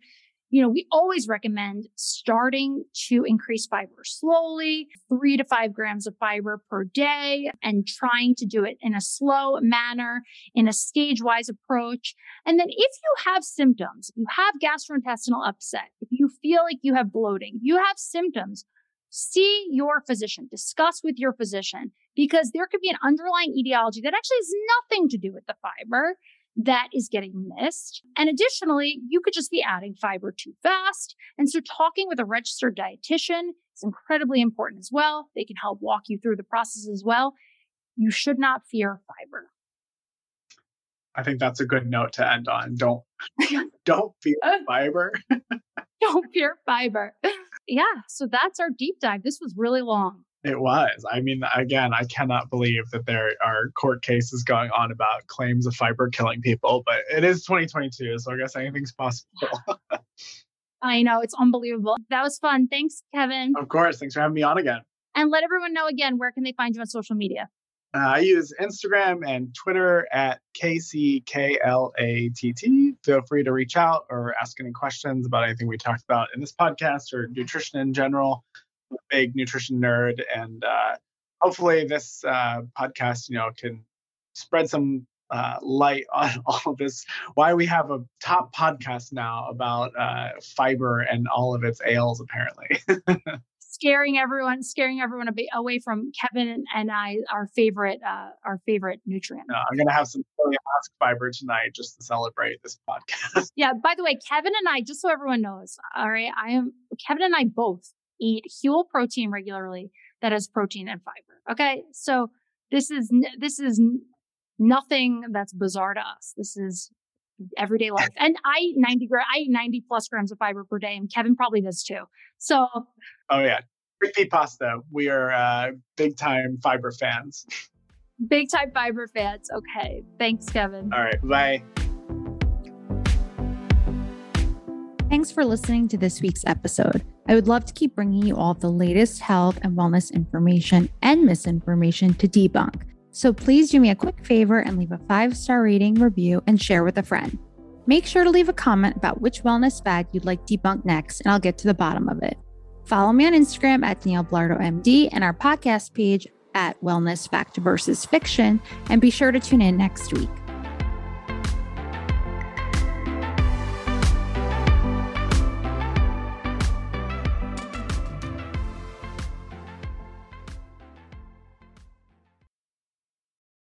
you know, we always recommend starting to increase fiber slowly, three to five grams of fiber per day, and trying to do it in a slow manner, in a stage wise approach. And then if you have symptoms, you have gastrointestinal upset, if you feel like you have bloating, you have symptoms, see your physician, discuss with your physician, because there could be an underlying etiology that actually has nothing to do with the fiber that is getting missed. And additionally, you could just be adding fiber too fast. And so talking with a registered dietitian is incredibly important as well. They can help walk you through the process as well. You should not fear fiber. I think that's a good note to end on. Don't oh. don't fear fiber. don't fear fiber. Yeah, so that's our deep dive. This was really long. It was. I mean, again, I cannot believe that there are court cases going on about claims of fiber killing people, but it is 2022, so I guess anything's possible. I know. It's unbelievable. That was fun. Thanks, Kevin. Of course. Thanks for having me on again. And let everyone know again where can they find you on social media? Uh, I use Instagram and Twitter at KCKLATT. Feel free to reach out or ask any questions about anything we talked about in this podcast or nutrition in general big nutrition nerd, and uh, hopefully this uh, podcast, you know, can spread some uh, light on all of this. Why we have a top podcast now about uh, fiber and all of its ails, apparently. scaring everyone, scaring everyone away from Kevin and I, our favorite, uh, our favorite nutrient. No, I'm gonna have some ask fiber tonight just to celebrate this podcast. Yeah. By the way, Kevin and I, just so everyone knows, all right, I am Kevin and I both eat Huel protein regularly that has protein and fiber. Okay. So this is, this is nothing that's bizarre to us. This is everyday life. And I eat 90 gra- I eat 90 plus grams of fiber per day and Kevin probably does too. So Oh yeah. Repeat pasta. We are uh, big time fiber fans. Big time fiber fans. Okay. Thanks, Kevin. All right. Bye. Thanks for listening to this week's episode. I would love to keep bringing you all the latest health and wellness information and misinformation to debunk. So please do me a quick favor and leave a five star rating, review, and share with a friend. Make sure to leave a comment about which wellness fad you'd like debunked next, and I'll get to the bottom of it. Follow me on Instagram at Danielle Belardo MD and our podcast page at Wellness Fact versus Fiction, and be sure to tune in next week.